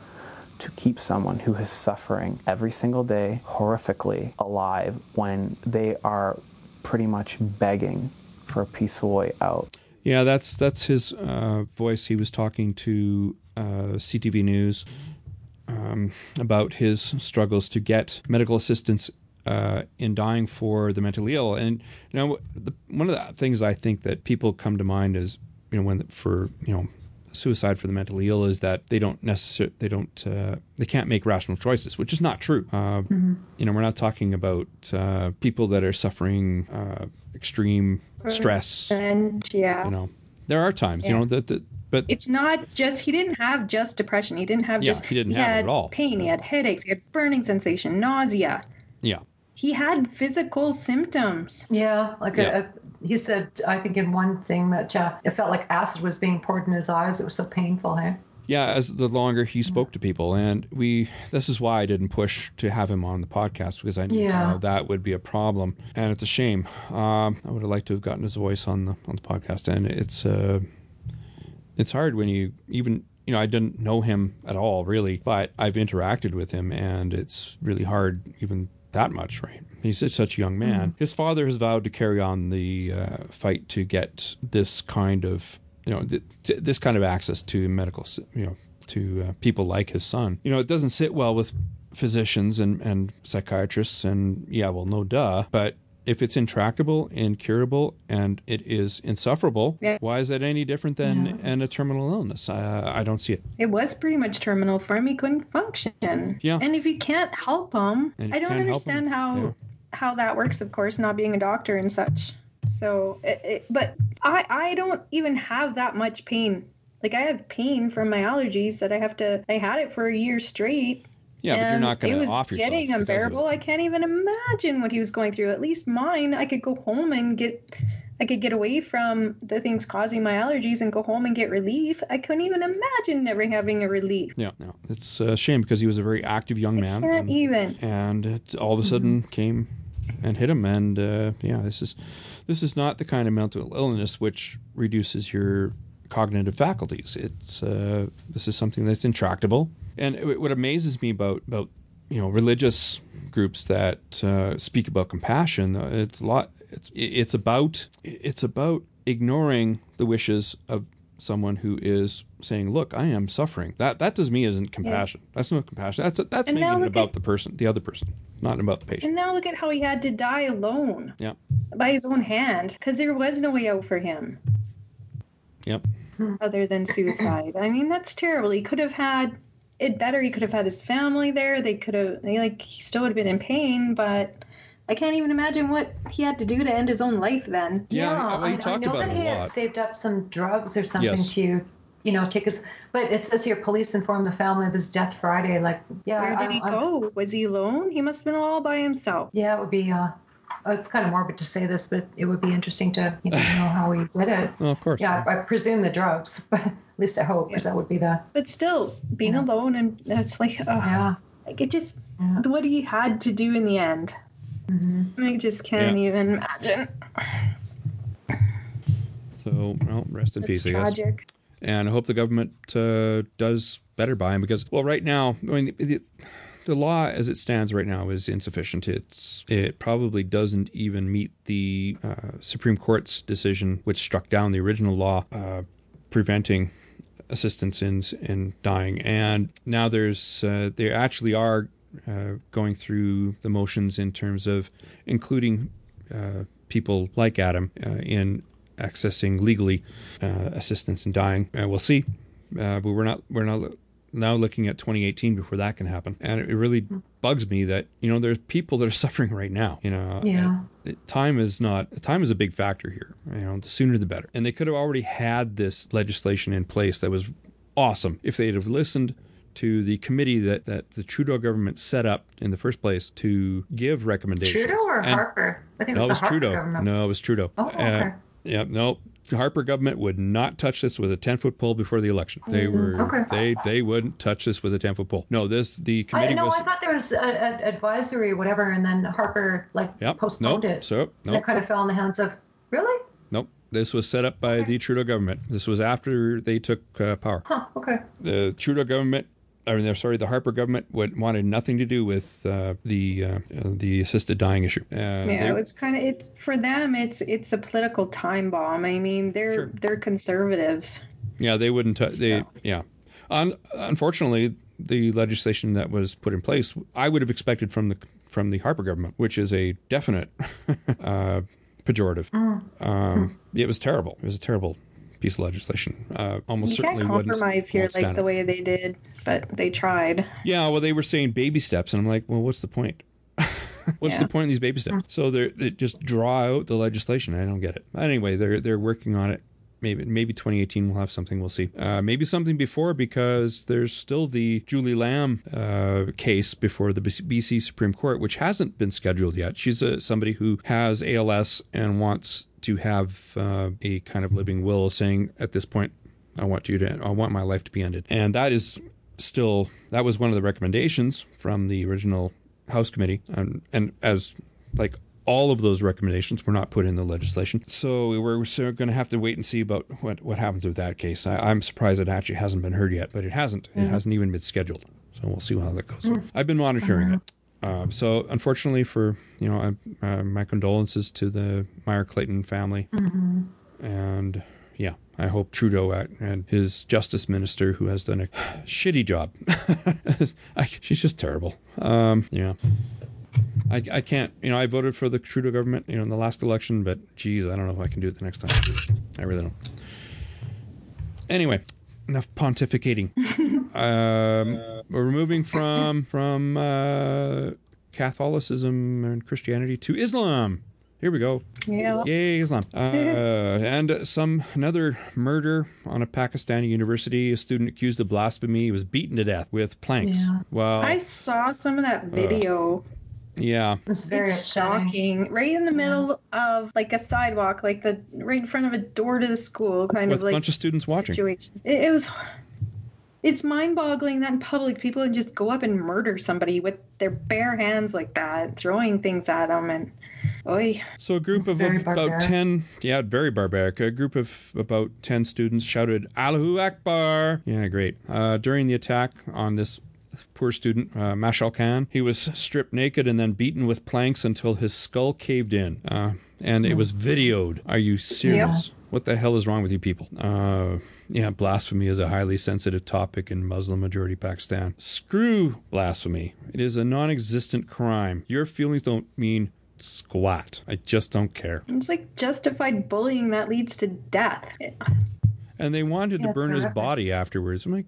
to keep someone who is suffering every single day horrifically alive when they are pretty much begging for a peaceful way out. Yeah, that's that's his uh, voice. He was talking to uh, CTV News um, about his struggles to get medical assistance uh, in dying for the mentally ill. And you know, the, one of the things I think that people come to mind is you know when for you know suicide for the mentally ill is that they don't necessarily they don't uh, they can't make rational choices, which is not true. Uh, You know, we're not talking about uh, people that are suffering uh, extreme stress and yeah. you know there are times you know that, that but It's not just he didn't have just depression. He didn't have Yeah, just he didn't have it had at all. pain, he had headaches, he had burning sensation, nausea. yeah He had physical symptoms. Yeah, like Yeah. A, a, he said, I think in one thing that uh, it felt like acid was being poured in his eyes. It was so painful, hey? yeah as the longer he spoke to people and we this is why i didn't push to have him on the podcast because i knew Yeah. that would be a problem and it's a shame um, i would have liked to have gotten his voice on the on the podcast and it's uh it's hard when you even you know i didn't know him at all really but i've interacted with him and it's really hard even that much right? He's such, a young man. His father has vowed to carry on the uh, fight to get this kind of you know th- t- this kind of access to medical you know to uh, people like his son. You know it doesn't sit well with physicians and, and psychiatrists and yeah well no duh but if it's intractable, incurable, and it is insufferable, Yeah. why is that any different than an, a terminal illness? Uh, I don't see it. It was pretty much terminal for him. He couldn't function. Yeah. And if you can't help him, I don't can't help 'em, understand how yeah. how that works. Of course, not being a doctor and such. So, it, it, but I I don't even have that much pain. Like I have pain from my allergies that I have to. I had it for a year straight. Yeah, but you're not going it to was off yourself. getting because of unbearable. I can't even imagine what he was going through. At least mine, I could go home and get, I could get away from the things causing my allergies and go home and get relief. I couldn't even imagine never having a relief. Yeah, no, it's a shame because he was a very active young man, Can't and, even. and it all of a sudden came and hit him. And uh, yeah, this is this is not the kind of mental illness which reduces your cognitive faculties. It's uh, this is something that's intractable. And what amazes me about about you know religious groups that uh, speak about compassion, uh, it's a lot. It's it's about it's about ignoring the wishes of someone who is saying, "Look, I am suffering." That that to me isn't compassion. That's not compassion. That's that's And now making it about at- the person, the other person, not about the patient. And now look at how he had to die alone Yeah. by his own hand because there was no way out for him Yep. other than suicide. I mean, that's terrible. He could have had it better. He could have had his family there. They could have, like, he still would have been in pain, but I can't even imagine what he had to do to end his own life then. Yeah, well, he I, talked I know about that it he a had saved up some drugs or something Yes. to, you know, take his. But it says here, police informed the family of his death Friday. Like, yeah, Where did I'm- he I'm- go? Was he alone? He must have been all by himself. Yeah, it would be. Uh, it's kind of morbid to say this, but it would be interesting to you know, know how he did it. Well, of course. Yeah, I, I presume the drugs, but at least I hope, because that would be the. But still, being Yeah. alone and it's like, oh, Yeah. like it just, Yeah. what he had to do in the end. Mm-hmm. I just can't Yeah. even imagine. So, well, rest in It's peace, I guess. tragic. and I hope the government uh, does better by him because, well, right now, I mean, the, the law as it stands right now is insufficient. It's it probably doesn't even meet the uh, Supreme Court's decision, which struck down the original law uh, preventing assistance in in dying. And now there's uh, they actually are uh, going through the motions in terms of including uh, people like Adam uh, in accessing legally assistance in dying. We'll see, but we're not we're not now looking at 2018 before that can happen, and it really bugs me that you know there's people that are suffering right now. You know, Yeah. Uh, time is not time is a big factor here. You know, the sooner the better. And they could have already had this legislation in place that was awesome if they'd have listened to the committee that, that the Trudeau government set up in the first place to give recommendations. Trudeau or And- Harper? I think no, it it was was Harper Trudeau. government. No, it was Trudeau. Oh, okay. yeah, no. Harper government would not touch this with a ten foot pole before the election. They were Mm, okay. they they wouldn't touch this with a ten foot pole. No, this the I committee no, was I thought there was an advisory or whatever, and then Harper like Yep. postponed Nope. it. So And nope. it kind of fell in the hands of really? Nope. This was set up by the Trudeau government. This was after they took uh, power. Huh. Okay. The Trudeau government, I mean, they're sorry, the Harper government would, wanted nothing to do with uh, the uh, the assisted dying issue. Uh, Yeah, it's kind of it's for them. It's it's a political time bomb. I mean, they're Sure. they're conservatives. Yeah, they wouldn't. T- they yeah. Un- unfortunately, the legislation that was put in place, I would have expected from the from the Harper government, which is a definite uh, pejorative. Um, it was terrible. It was a terrible piece of legislation. Uh, almost You can't certainly wouldn't compromise here like the way they did, but they tried. Yeah, well, they were saying baby steps, and I'm like, well, what's the point? what's Yeah. the point of these baby steps? So they're they just draw out the legislation. I don't get it. But Anyway, they're they're working on it. Maybe maybe 2018 we'll have something. We'll see. Uh, maybe something before because there's still the Julie Lamb uh, case before the BC Supreme Court, which hasn't been scheduled yet. She's a, somebody who has ALS and wants to have uh, a kind of living will, saying at this point, I want you to, I want my life to be ended, and that is still that was one of the recommendations from the original House committee, and and as like all of those recommendations were not put in the legislation, so we're, we're going to have to wait and see about what what happens with that case. I, I'm surprised it actually hasn't been heard yet, but it hasn't. It hasn't even been scheduled, so we'll see how that goes. I've been monitoring it. Um, so unfortunately for you know uh, uh, my condolences to the Maier Clayton family, and yeah, I hope Trudeau at- and his justice minister, who has done a shitty job, I, she's just terrible. Um, yeah. I, I can't, you know, I voted for the Trudeau government, you know, in the last election, but geez, I don't know if I can do it the next time. I really don't. Anyway, enough pontificating. um, we're moving from from uh, Catholicism and Christianity to Islam. Here we go. Yeah. Yay, Islam. Uh, and some another murder on a Pakistani university. A student accused of blasphemy was beaten to death with planks. Yeah. Well, I saw some of that video. Yeah. It's very it's shocking. Right in the middle of like a sidewalk, like the right in front of a door to the school, kind With of like a bunch of students watching. situation. It, it was. It's mind-boggling that in public people would just go up and murder somebody with their bare hands like that, throwing things at them, and oi, So a group It's of very about ten, yeah, very barbaric. A group of about ten students shouted "Allahu Akbar!" Yeah, great. Uh, during the attack on this poor student, uh, Mashal Khan, he was stripped naked and then beaten with planks until his skull caved in, uh, and it was videoed. Are you serious? What the hell is wrong with you people? Uh, yeah, blasphemy is a highly sensitive topic in Muslim majority Pakistan. Screw blasphemy. It is a non existent crime. Your feelings don't mean squat. I just don't care. it's like justified bullying that leads to death. And they wanted Yeah, to burn his horrific. body afterwards. I'm like,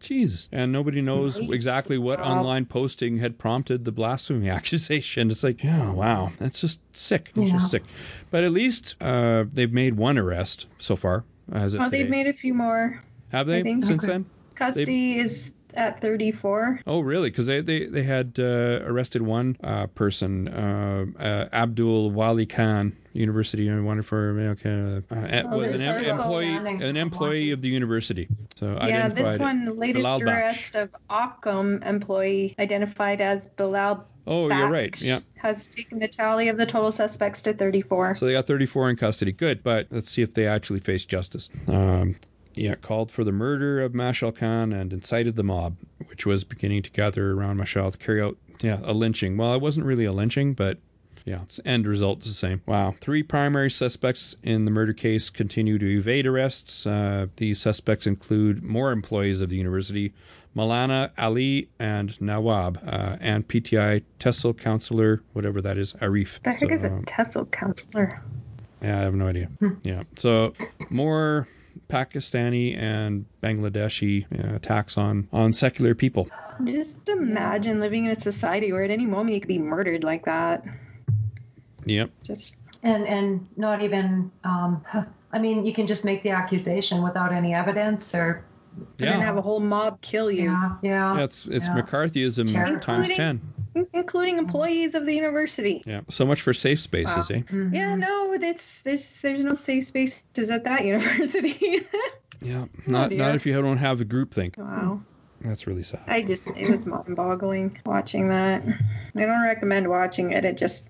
jeez. And nobody knows exactly what online posting had prompted the blasphemy accusation. It's like, yeah, wow, that's just sick. It's Yeah. just sick. But at least uh, they've made one arrest so far. As of Oh, they've made a few more. Have they since so. then? Custody is at 34. Oh, really? Because they, they, they had uh, arrested one uh, person, uh, uh, Abdul Wali Khan, University of Wonder for America, uh, uh, Oh, was an em- employee an employee of the university. So yeah, this one, the latest Bilal Baksh. arrest of AWKUM employee identified as Bilal. Oh, you're right. Yeah. Has taken the tally of the total suspects to 34. So they got 34 in custody. Good, but let's see if they actually face justice. Um, yeah, called for the murder of Mashal Khan and incited the mob, which was beginning to gather around Mashal to carry out, yeah, a lynching. Well, it wasn't really a lynching, but yeah, its end result is the same. Wow. Three primary suspects in the murder case continue to evade arrests. Uh, these suspects include more employees of the university Malana Ali and Nawab, uh, and PTI Tehsil counselor, whatever that is, Arif. The heck is a um, Tehsil counselor? yeah, I have no idea. Yeah. So more Pakistani and Bangladeshi uh, attacks on, on secular people. Just imagine living in a society where at any moment you could be murdered like that. Yep. Just and and not even um i mean you can just make the accusation without any evidence or and then Yeah. have a whole mob kill you, yeah yeah, Yeah, it's it's Yeah. McCarthyism Terror. times ten. Including mm. employees of the university. Yeah. So much for safe spaces, eh? Mm-hmm. Yeah, no, that's this. There's no safe spaces at that university. Yeah. Not oh, dear. not if you don't have a group think. wow. Mm. That's really sad. I just it was mind-boggling watching that. I don't recommend watching it. It just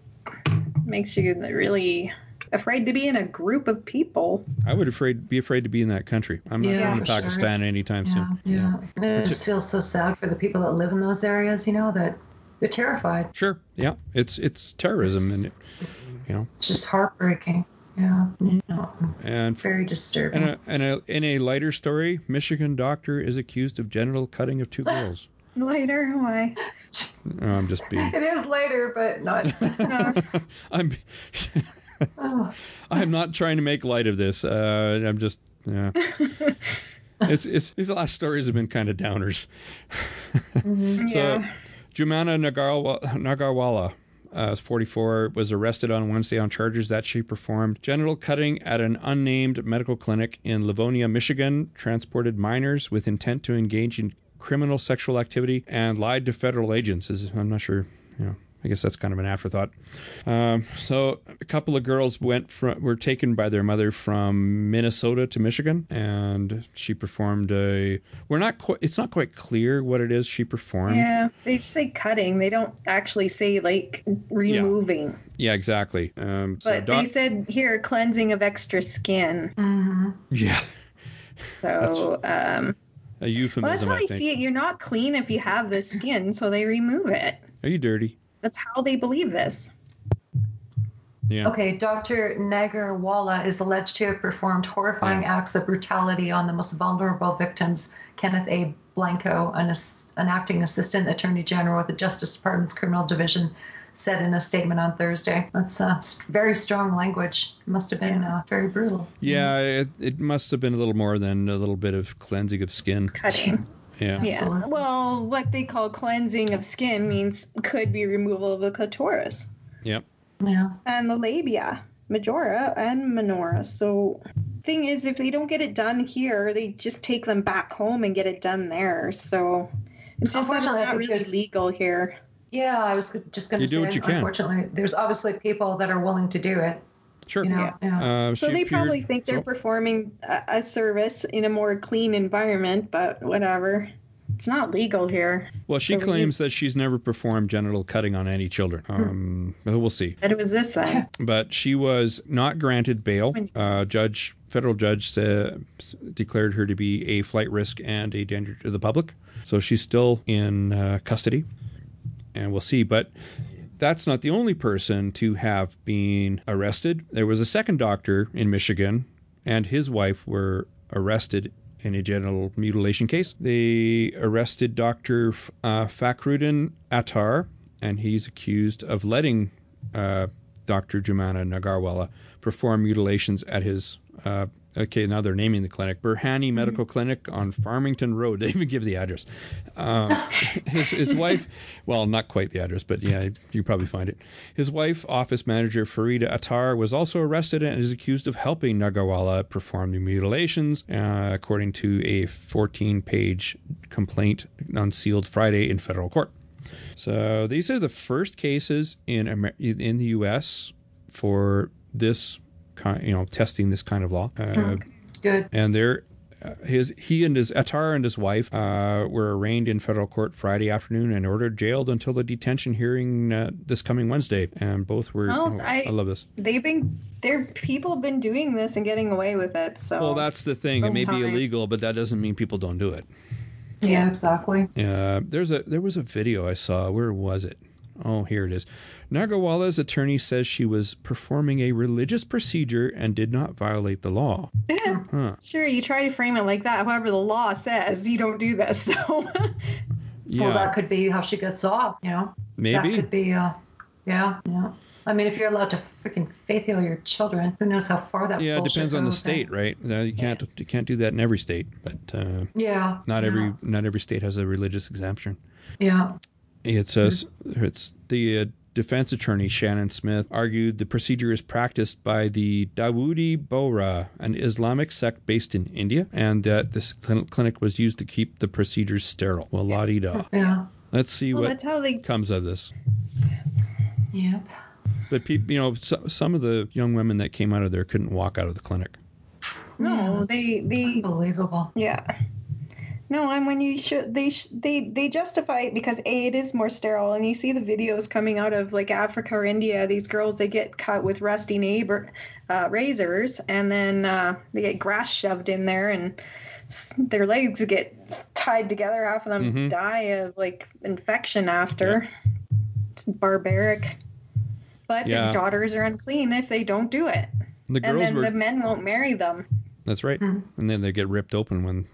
makes you really afraid to be in a group of people. I would afraid be afraid to be in that country. I'm not Yeah, going for to sure. Pakistan anytime yeah, soon. yeah. And it just feels so sad for the people that live in those areas you know that they're terrified Sure. Yeah. It's it's terrorism and it, you know it's just heartbreaking yeah you and very disturbing and a, and a, in a lighter story, Michigan doctor is accused of genital cutting of two girls. Later, why? Oh, I'm just being. it is later but not I'm. oh, I'm not trying to make light of this. Uh, I'm just. Yeah. it's it's these last stories have been kind of downers. So, Yeah. Jumana Nagarwa, Nagarwala, uh, 44, was arrested on Wednesday on charges that she performed genital cutting at an unnamed medical clinic in Livonia, Michigan, transported minors with intent to engage in criminal sexual activity, and lied to federal agents. I'm not sure. You know, I guess that's kind of an afterthought. Um, so a couple of girls went from were taken by their mother from Minnesota to Michigan, and she performed a. We're not quite. It's not quite clear what it is she performed. Yeah, they just say cutting. They don't actually say like removing. Yeah, exactly. Um, so But doc- they said here cleansing of extra skin. yeah, So um, a well, that's how I they think. see it. You're not clean if you have the skin, so they remove it. Are you dirty? That's how they believe this. Yeah. Okay, Dr. Nagarwala is alleged to have performed horrifying acts of brutality on the most vulnerable victims. Kenneth A. Blanco, an, an acting assistant attorney general with the Justice Department's criminal division, said in a statement on Thursday. That's uh, very strong language. Must have been uh, very brutal. Yeah, it, it must have been a little more than a little bit of cleansing of skin. Cutting. Yeah. Yeah. Absolutely. Well, what they call cleansing of skin means could be removal of the clitoris Yep. Yeah. and the labia, majora and minora. So, thing is, if they don't get it done here, they just take them back home and get it done there. So, it's just that it's not think really there's- legal here. Yeah, I was just going You to do say, what you can. unfortunately, there's obviously people that are willing to do it. Sure. You know, yeah. Uh, So they appeared- probably think they're so- performing a, a service in a more clean environment, but whatever. It's not legal here. Well, she So we claims that she's never performed genital cutting on any children. Um, but we'll see. But it was this then. But she was not granted bail. Uh, judge, federal judge, uh, declared her to be a flight risk and a danger to the public. So she's still in uh, custody, and we'll see. But that's not the only person to have been arrested. There was a second doctor in Michigan, and his wife were arrested in a genital mutilation case. They arrested Dr. F- uh, Attar, and he's accused of letting uh, Dr. Jumana Nagarwala perform mutilations at his. Uh, okay, now they're naming the clinic Burhani Medical Clinic on Farmington Road. They even give the address. Um, his his wife, well, not quite the address, but yeah, you probably find it. His wife, office manager Farida Attar, was also arrested and is accused of helping Nagarwala perform the mutilations, uh, according to a 14-page complaint unsealed Friday in federal court. So these are the first cases in Amer- in the U.S. for this kind, you know, testing this kind of law, uh, Good. and they're uh, his he and his Attar and his wife uh, were arraigned in federal court Friday afternoon and ordered jailed until the detention hearing uh, this coming Wednesday. And both were. Oh, oh, I, I- love this. They've been there. People have been doing this and getting away with it. So Well, that's the thing. It may be illegal, but that doesn't mean people don't do it. Yeah, exactly. Uh, there's a there was a video I saw. Where was it? Oh, here it is. Nagarwala's attorney says she was performing a religious procedure and did not violate the law. Yeah. Huh. Sure, you try to frame it like that. However, the law says you don't do this. So Yeah, Well, that could be how she gets off. You know, Maybe. that could be. Uh, yeah, yeah. I mean, if you're allowed to freaking faith heal your children, who knows how far that? Yeah, it bullshit depends on the goes, eh? state, right? Uh, you can't you can't do that in every state, but uh, Yeah. not yeah, every not every state has a religious exemption. Yeah. It says it's the uh, defense attorney Shannon Smith argued the procedure is practiced by the Dawoodi Bohra, an Islamic sect based in India, and that this clin- clinic was used to keep the procedures sterile. Well, la di da. Yeah. Let's see well, what that's how they. comes of this. Yep. But people, you know, so, some of the young women that came out of there couldn't walk out of the clinic. No, they they Unbelievable. Yeah. No, and when you should, they sh- they they justify it because a it is more sterile, and you see the videos coming out of like Africa or India. These girls they get cut with rusty neighbor uh, razors, and then uh, they get grass shoved in there, and s- their legs get tied together. Half of them Mhm. die of like infection after. It's barbaric. But Yeah. their daughters are unclean if they don't do it, The and then were. the men won't marry them. that's right. Mhm. And then they get ripped open when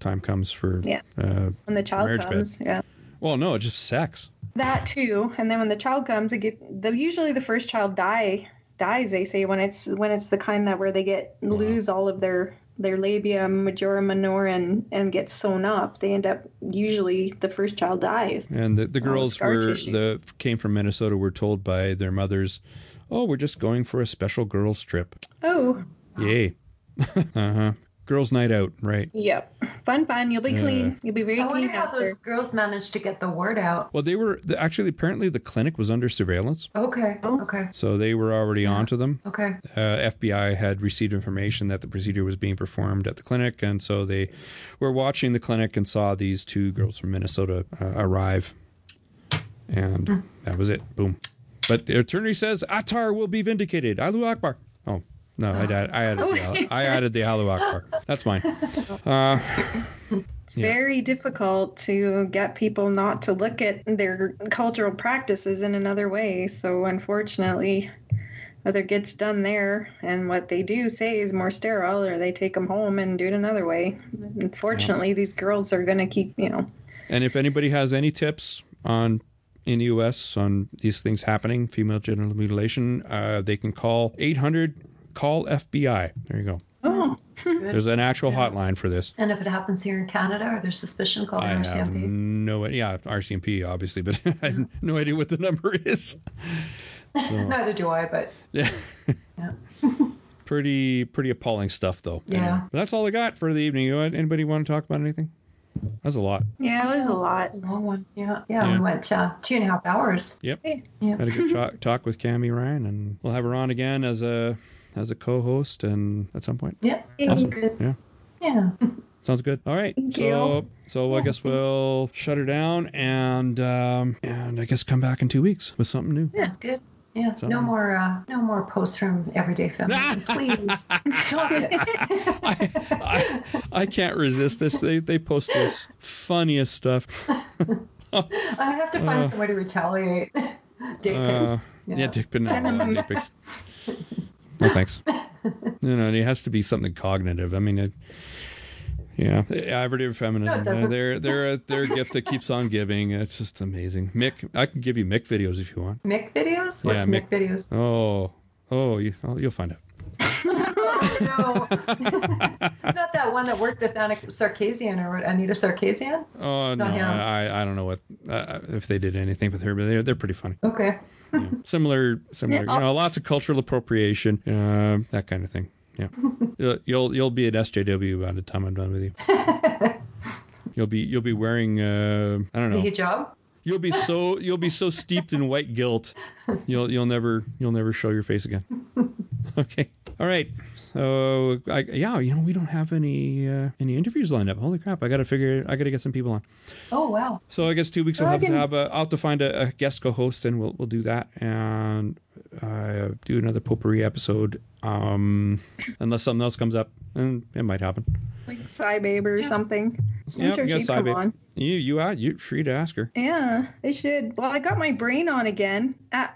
time comes for. Yeah. Uh, When the child bed. comes, yeah. well, no, just sex. That too, and then when the child comes, it get the usually the first child die dies. They say when it's when it's the kind that where they get lose all of their their labia majora minor and and get sewn up. They end up usually the first child dies. And the, the girls scar were tissue. the came from Minnesota were told by their mothers, "Oh, we're just going for a special girls trip." Oh, Yay! uh huh. Girls' night out, right? yep, fun, fun. You'll be Yeah. clean. You'll be very clean. I wonder clean how after. those girls managed to get the word out. Well, they were the, actually apparently the clinic was under surveillance, Okay. Oh. Okay. so they were already onto them. Okay. Uh, FBI had received information that the procedure was being performed at the clinic, and so they were watching the clinic and saw these two girls from Minnesota uh, arrive, and that was it. Boom. But the attorney says Attar will be vindicated. Alu Akbar. Oh no, I, added- I added the, I added the Akbar. That's mine. Uh, It's Yeah. very difficult to get people not to look at their cultural practices in another way. So, unfortunately, whether it gets done there and what they do say is more sterile, or they take them home and do it another way. Unfortunately, these girls are going to keep, you know, And if anybody has any tips on in the U.S. on these things happening, female genital mutilation, uh, they can call 800 call FBI. There you go. oh, There's an actual hotline for this. And if it happens here in Canada are there suspicion, call the I have RCMP. no yeah RCMP obviously, but I have no idea what the number is. Neither do I, but Yeah, yeah. pretty pretty appalling stuff though. Yeah. But that's all I got for the evening. You want- Anybody want to talk about anything? That's a lot. yeah, it was a lot. It's a long one. Yeah. Yeah. Yeah. We went uh, two and a half hours. Yep. Yeah. Had a good talk, talk with Cami Ryan, and we'll have her on again as a as a co-host, and at some point. Yeah. Thank Sounds good. Yeah. Yeah. Sounds good. All right. Thank so you. so I guess we'll shut her down and um, and I guess come back in two weeks with something new. Yeah, good. Yeah. So- No more uh no more posts from everyday feminism. Please. Stop it. I, I, I can't resist this. They they post this funniest stuff. I have to find Uh, somewhere to retaliate. Dick pics. Uh, yeah. dick pic. No, dick pics. No thanks. You know, it has to be something cognitive. I mean, it, yeah, everyday feminism. No, they're they're a, they're a gift that keeps on giving. It's just amazing. Mick, I can give you Mick videos if you want. Mick videos? Yeah, What's Mick- Mick, videos? Oh, oh, you, oh, you'll find out. Oh no. Not that one that worked with Anna Sarkeesian or Anita Sarkeesian? Oh no, I I don't know what uh, if they did anything with her, but they're they're pretty funny. Okay. Yeah. Similar, similar. Yeah. You know, lots of cultural appropriation, uh, that kind of thing. Yeah, you'll, you'll be an SJW by the time I'm done with you. You'll be you'll be wearing uh, I don't The know. hijab? You'll be so you'll be so steeped in white guilt. You'll you'll never you'll never show your face again. Okay. All right. So I, yeah, you know, we don't have any uh, any interviews lined up. Holy crap! I got to figure. I got to get some people on. Oh wow. So I guess two weeks we'll Well, I have to can- have a. I'll have to find a, a guest co-host, and we'll we'll do that and uh, do another potpourri episode. Um, unless something else comes up, and it might happen. Like Cy Babe or something. I'm Yeah, sure we got she'd Cy come on. You you are you free to ask her. Yeah, they should. Well, I got my brain on again. Uh,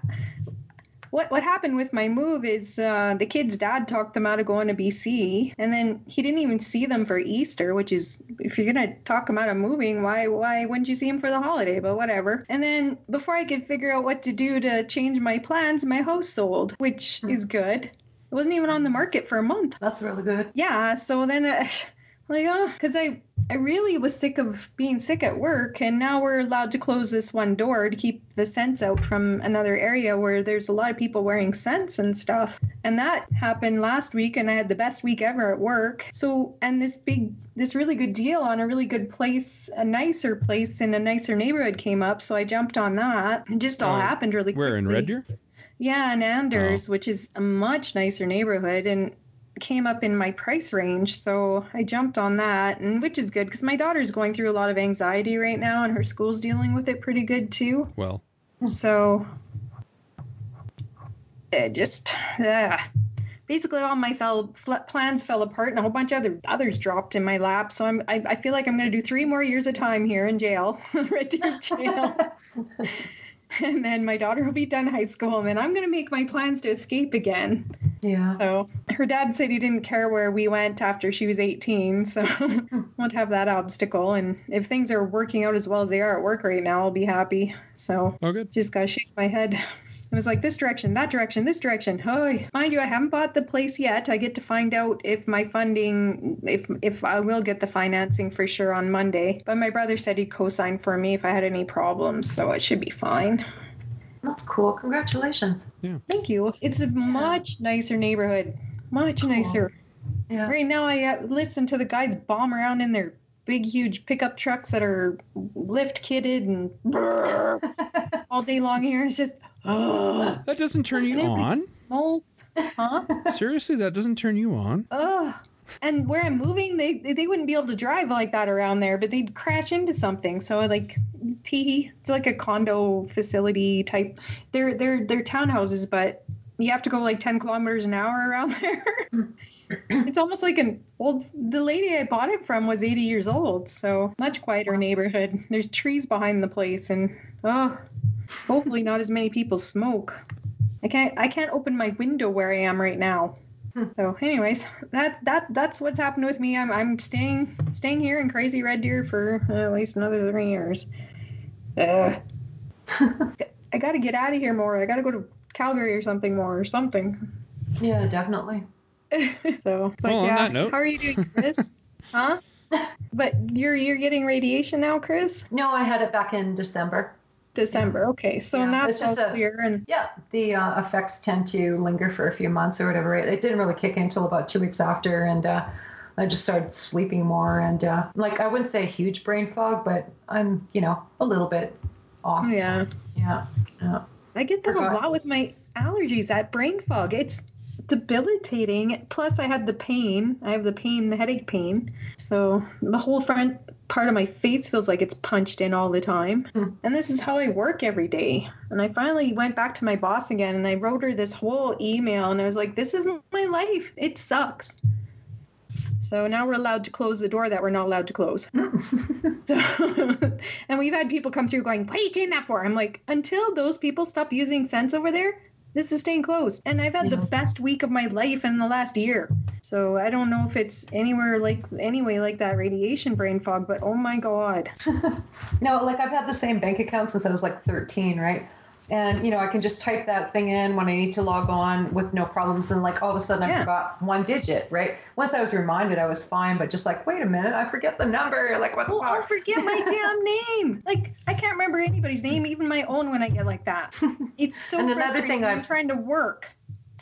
what what happened with my move is uh, the kid's dad talked them out of going to BC, and then he didn't even see them for Easter, which is if you're gonna talk them out of moving, why why wouldn't you see him for the holiday? But whatever. And then before I could figure out what to do to change my plans, my house sold, which is good. It wasn't even on the market for a month That's really good. yeah so then uh, like oh because i i really was sick of being sick at work and now we're allowed to close this one door to keep the scents out from another area where there's a lot of people wearing scents and stuff and that happened last week and i had the best week ever at work so and this big this really good deal on a really good place a nicer place in a nicer neighborhood came up so i jumped on that it just all Uh, happened really Where in. Red Deer? Yeah, in Anders, which is a much nicer neighborhood and came up in my price range. So I jumped on that, and which is good because my daughter's going through a lot of anxiety right now, and her school's dealing with it pretty good too. Well, So it just, yeah. Basically, all my fell, fl- plans fell apart, and a whole bunch of other others dropped in my lap. So I'm, I, I feel like I'm going to do three more years of time here in jail, Red Deer jail. and then my daughter will be done high school, and then I'm going to make my plans to escape again. Yeah. So her dad said he didn't care where we went after she was 18, so won't have that obstacle. And if things are working out as well as they are at work right now, I'll be happy. So oh good. just gotta shake my head. It was like this direction, that direction, this direction. Oh, mind you, I haven't bought the place yet. I get to find out if my funding, if if I will get the financing for sure on Monday. But my brother said he'd co-sign for me if I had any problems, so it should be fine. That's cool. Congratulations. Yeah. Thank you. It's a much nicer neighborhood, much nicer. Yeah. Right now, I uh, listen to the guys bomb around in their big, huge pickup trucks that are lift kitted and all day long here. It's just, ugh. That doesn't turn you on. Smokes. Huh? Seriously, that doesn't turn you on. Ugh. And where I'm moving, they they wouldn't be able to drive like that around there, but they'd crash into something. So like, tee, it's like a condo facility type. They're they're they're townhouses, but you have to go like 10 kilometers an hour around there. It's almost like an old. The lady I bought it from was 80 years old, so much quieter neighborhood. There's trees behind the place, and oh, hopefully not as many people smoke. I can't I can't open my window where I am right now. So, anyways, that's that that's what's happened with me. I'm I'm staying staying here in Crazy Red Deer for uh, at least another three years. Uh, I got to get out of here more. I got to go to Calgary or something more or something. Yeah, definitely. So, but Well, on yeah, that note- how are you doing, Chris? huh? But you're you're getting radiation now, Chris. No, I had it back in December. December. Okay, so Yeah, that's it's just a- clear. And Yeah, the uh, effects tend to linger for a few months or whatever. It, it didn't really kick in until about two weeks after, and uh, I just started sleeping more. And uh, like, I wouldn't say huge brain fog, but I'm, you know, a little bit off. yeah, Yeah. yeah. I get that a lot with my allergies. That brain fog. It's debilitating. Plus, I had the pain. I have the pain, the headache pain. So the whole front part of my face feels like it's punched in all the time. Hmm. And this is how I work every day. And I finally went back to my boss again and I wrote her this whole email and I was like, this is my life. It sucks. So now we're allowed to close the door that we're not allowed to close. so, and we've had people come through going, what are you doing that for? I'm like, until those people stop using sense over there, this is staying closed. And I've had the best week of my life in the last year. So I don't know if it's anywhere like anyway like that radiation brain fog, but oh my god. No, like I've had the same bank account since I was like 13, right? And you know, I can just type that thing in when I need to log on with no problems. And like all of a sudden, I Yeah. forgot one digit, right? Once I was reminded, I was fine. But just like, wait a minute, I forget the number. Like what the Well, I'll forget my damn name. Like I can't remember anybody's name, even my own, when I get like that. It's so And another thing I'm trying to work.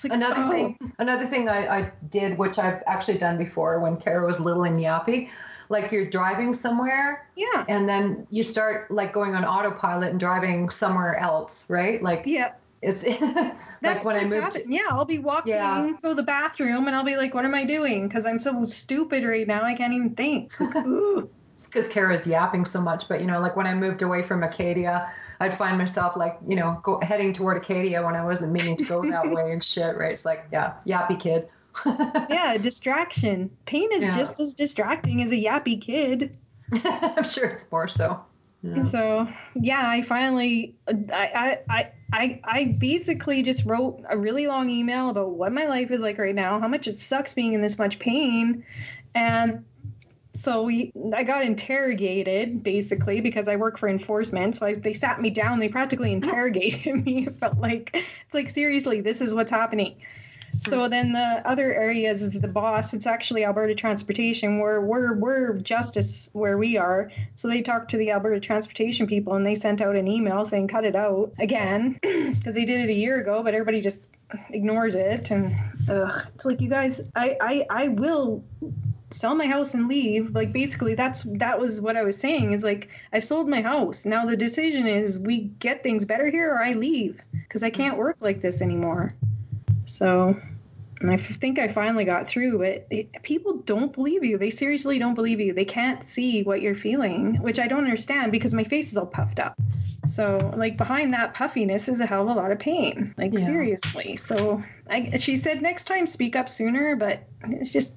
Like Another oh. thing, another thing I, I did, which I've actually done before when Kara was little and yappy, like you're driving somewhere Yeah. and then you start like going on autopilot and driving somewhere else, right? Like Yeah. It's like That's when I moved. happened. Yeah, I'll be walking, Yeah. go to the bathroom, and I'll be like, "What am I doing?" Because I'm so stupid right now. I can't even think. It's because Kara's yapping so much. But you know, like when I moved away from Acadia, I'd find myself like you know go, heading toward Acadia when I wasn't meaning to go that way and shit. Right? It's like yeah, yappy kid. Yeah, distraction. Pain is Yeah. just as distracting as a yappy kid. I'm sure it's more so. Yeah. So yeah, I finally, I, I, I, I, basically just wrote a really long email about what my life is like right now, how much it sucks being in this much pain, and so we, I got interrogated basically because I work for enforcement. So I, they sat me down, they practically interrogated me. It felt like it's like seriously, this is what's happening. So then the other areas is the boss. It's actually Alberta Transportation. We're we're we're justice where we are. So they talked to the Alberta Transportation people and they sent out an email saying cut it out again because they did it a year ago, but everybody just ignores it. And ugh, it's like you guys, I I I will sell my house and leave like basically that's that was what i was saying is like i've sold my house now the decision is we get things better here or i leave because i can't work like this anymore so and I think I finally got through, but it, people don't believe you. They seriously don't believe you. They can't see what you're feeling, which I don't understand because my face is all puffed up. So, like behind that puffiness is a hell of a lot of pain. Like Yeah. seriously. So, I she said next time speak up sooner, but it's just.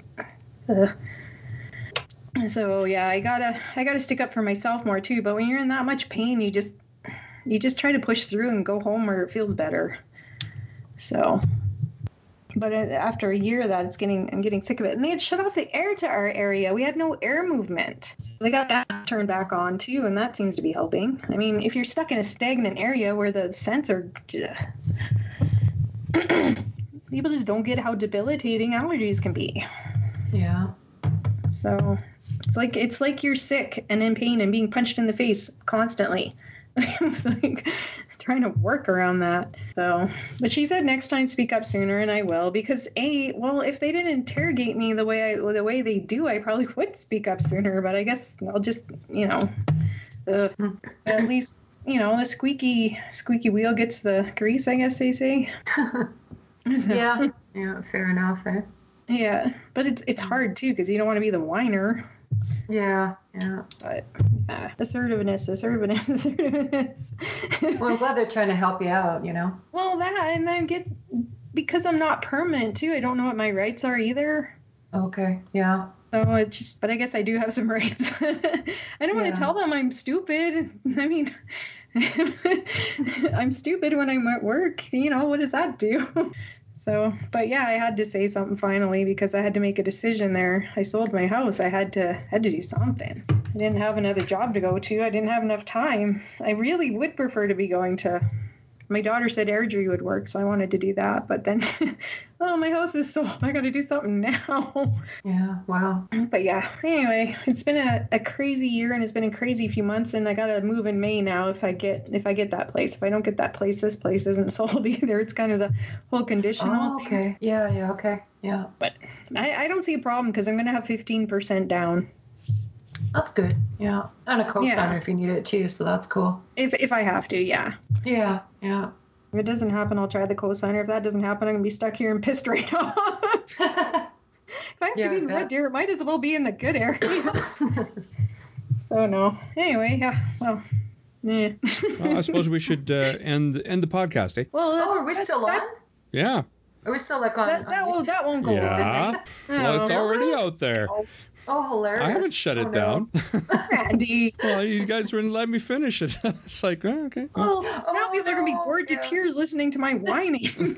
Ugh. So yeah, I gotta I gotta stick up for myself more too. But when you're in that much pain, you just you just try to push through and go home where it feels better. So but uh, after a year of that it's getting i'm getting sick of it. And they had shut off the air to our area. We had no air movement. So they got that turned back on too and that seems to be helping. I mean if you're stuck in a stagnant area where the scents are people just don't get how debilitating allergies can be. Yeah. so it's like it's like you're sick and in pain and being punched in the face constantly. it's like trying to work around that. So, but she said next time speak up sooner, and I will because a well, if they didn't interrogate me the way I the way they do, I probably would speak up sooner. But I guess I'll just you know, uh, at least you know the squeaky squeaky wheel gets the grease. I guess they say. So- Yeah. Yeah. Fair enough. Eh? yeah, but it's it's hard too because you don't want to be the whiner. Yeah. Yeah. But yeah, uh, assertiveness, assertiveness, assertiveness. Well, I'm glad they're trying to help you out. You know. well, that and I get because I'm not permanent too. I don't know what my rights are either. Okay. Yeah. So it's just, but I guess I do have some rights. I don't want to tell them I'm stupid. I mean, I'm stupid when I'm at work. You know, what does that do? So, but yeah, I had to say something finally because I had to make a decision there. I sold my house. I had to had to do something. I didn't have another job to go to. I didn't have enough time. I really would prefer to be going to my daughter said airdrie would work, so I wanted to do that. But then, oh, my house is sold. I got to do something now. Yeah. Wow. but yeah, anyway, it's been a, a crazy year and it's been a crazy few months, and I got to move in May now if I get if I get that place. If I don't get that place, this place isn't sold either. It's kind of the whole conditional. Oh, thing. okay. Yeah. Yeah. Okay. Yeah. But I, I don't see a problem because I'm going to have 15% down That's good. Yeah. And a co-signer Yeah. if you need it too. So that's cool. if if I have to. Yeah. Yeah. Yeah. If it doesn't happen, I'll try the cosigner. If that doesn't happen, I'm gonna be stuck here and pissed right off. if I have Yeah, to be in. Red Deer, it might as well be in the good area. so no. Anyway, yeah. Well, yeah. Well, I suppose we should uh, end end the podcast, eh? well, oh, are we that's- still on? that's- Yeah. Are we still like on? That, that, on will, that won't go Yeah. Well, it's Oh. already out there. Oh, hilarious. I haven't shut Oh, it no. down. over, Randy. well, you guys wouldn't let me finish it. it's like, oh, okay. well. Well, Oh, now people are gonna be bored yeah. to tears listening to my whining.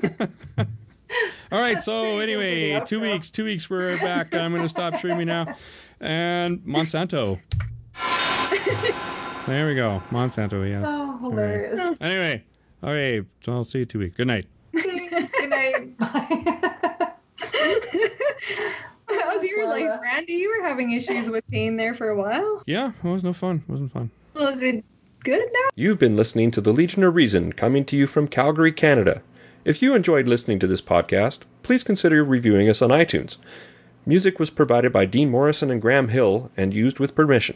All right. So anyway, two weeks. Two weeks. We're back. I'm going to stop streaming now. And Monsanto. There we go. Monsanto. Yes. Oh, hilarious. Anyway. All right. So I'll see you two weeks. Good night. Good night. Bye. How's your Well, uh, life, Randy? You were having issues with pain there for a while. Yeah. It was no fun. It wasn't fun. Was it good now? You've been listening to the Legion of Reason coming to you from Calgary, Canada. If you enjoyed listening to this podcast, please consider reviewing us on iTunes. Music was provided by Dean Morrison and Graham Hill and used with permission.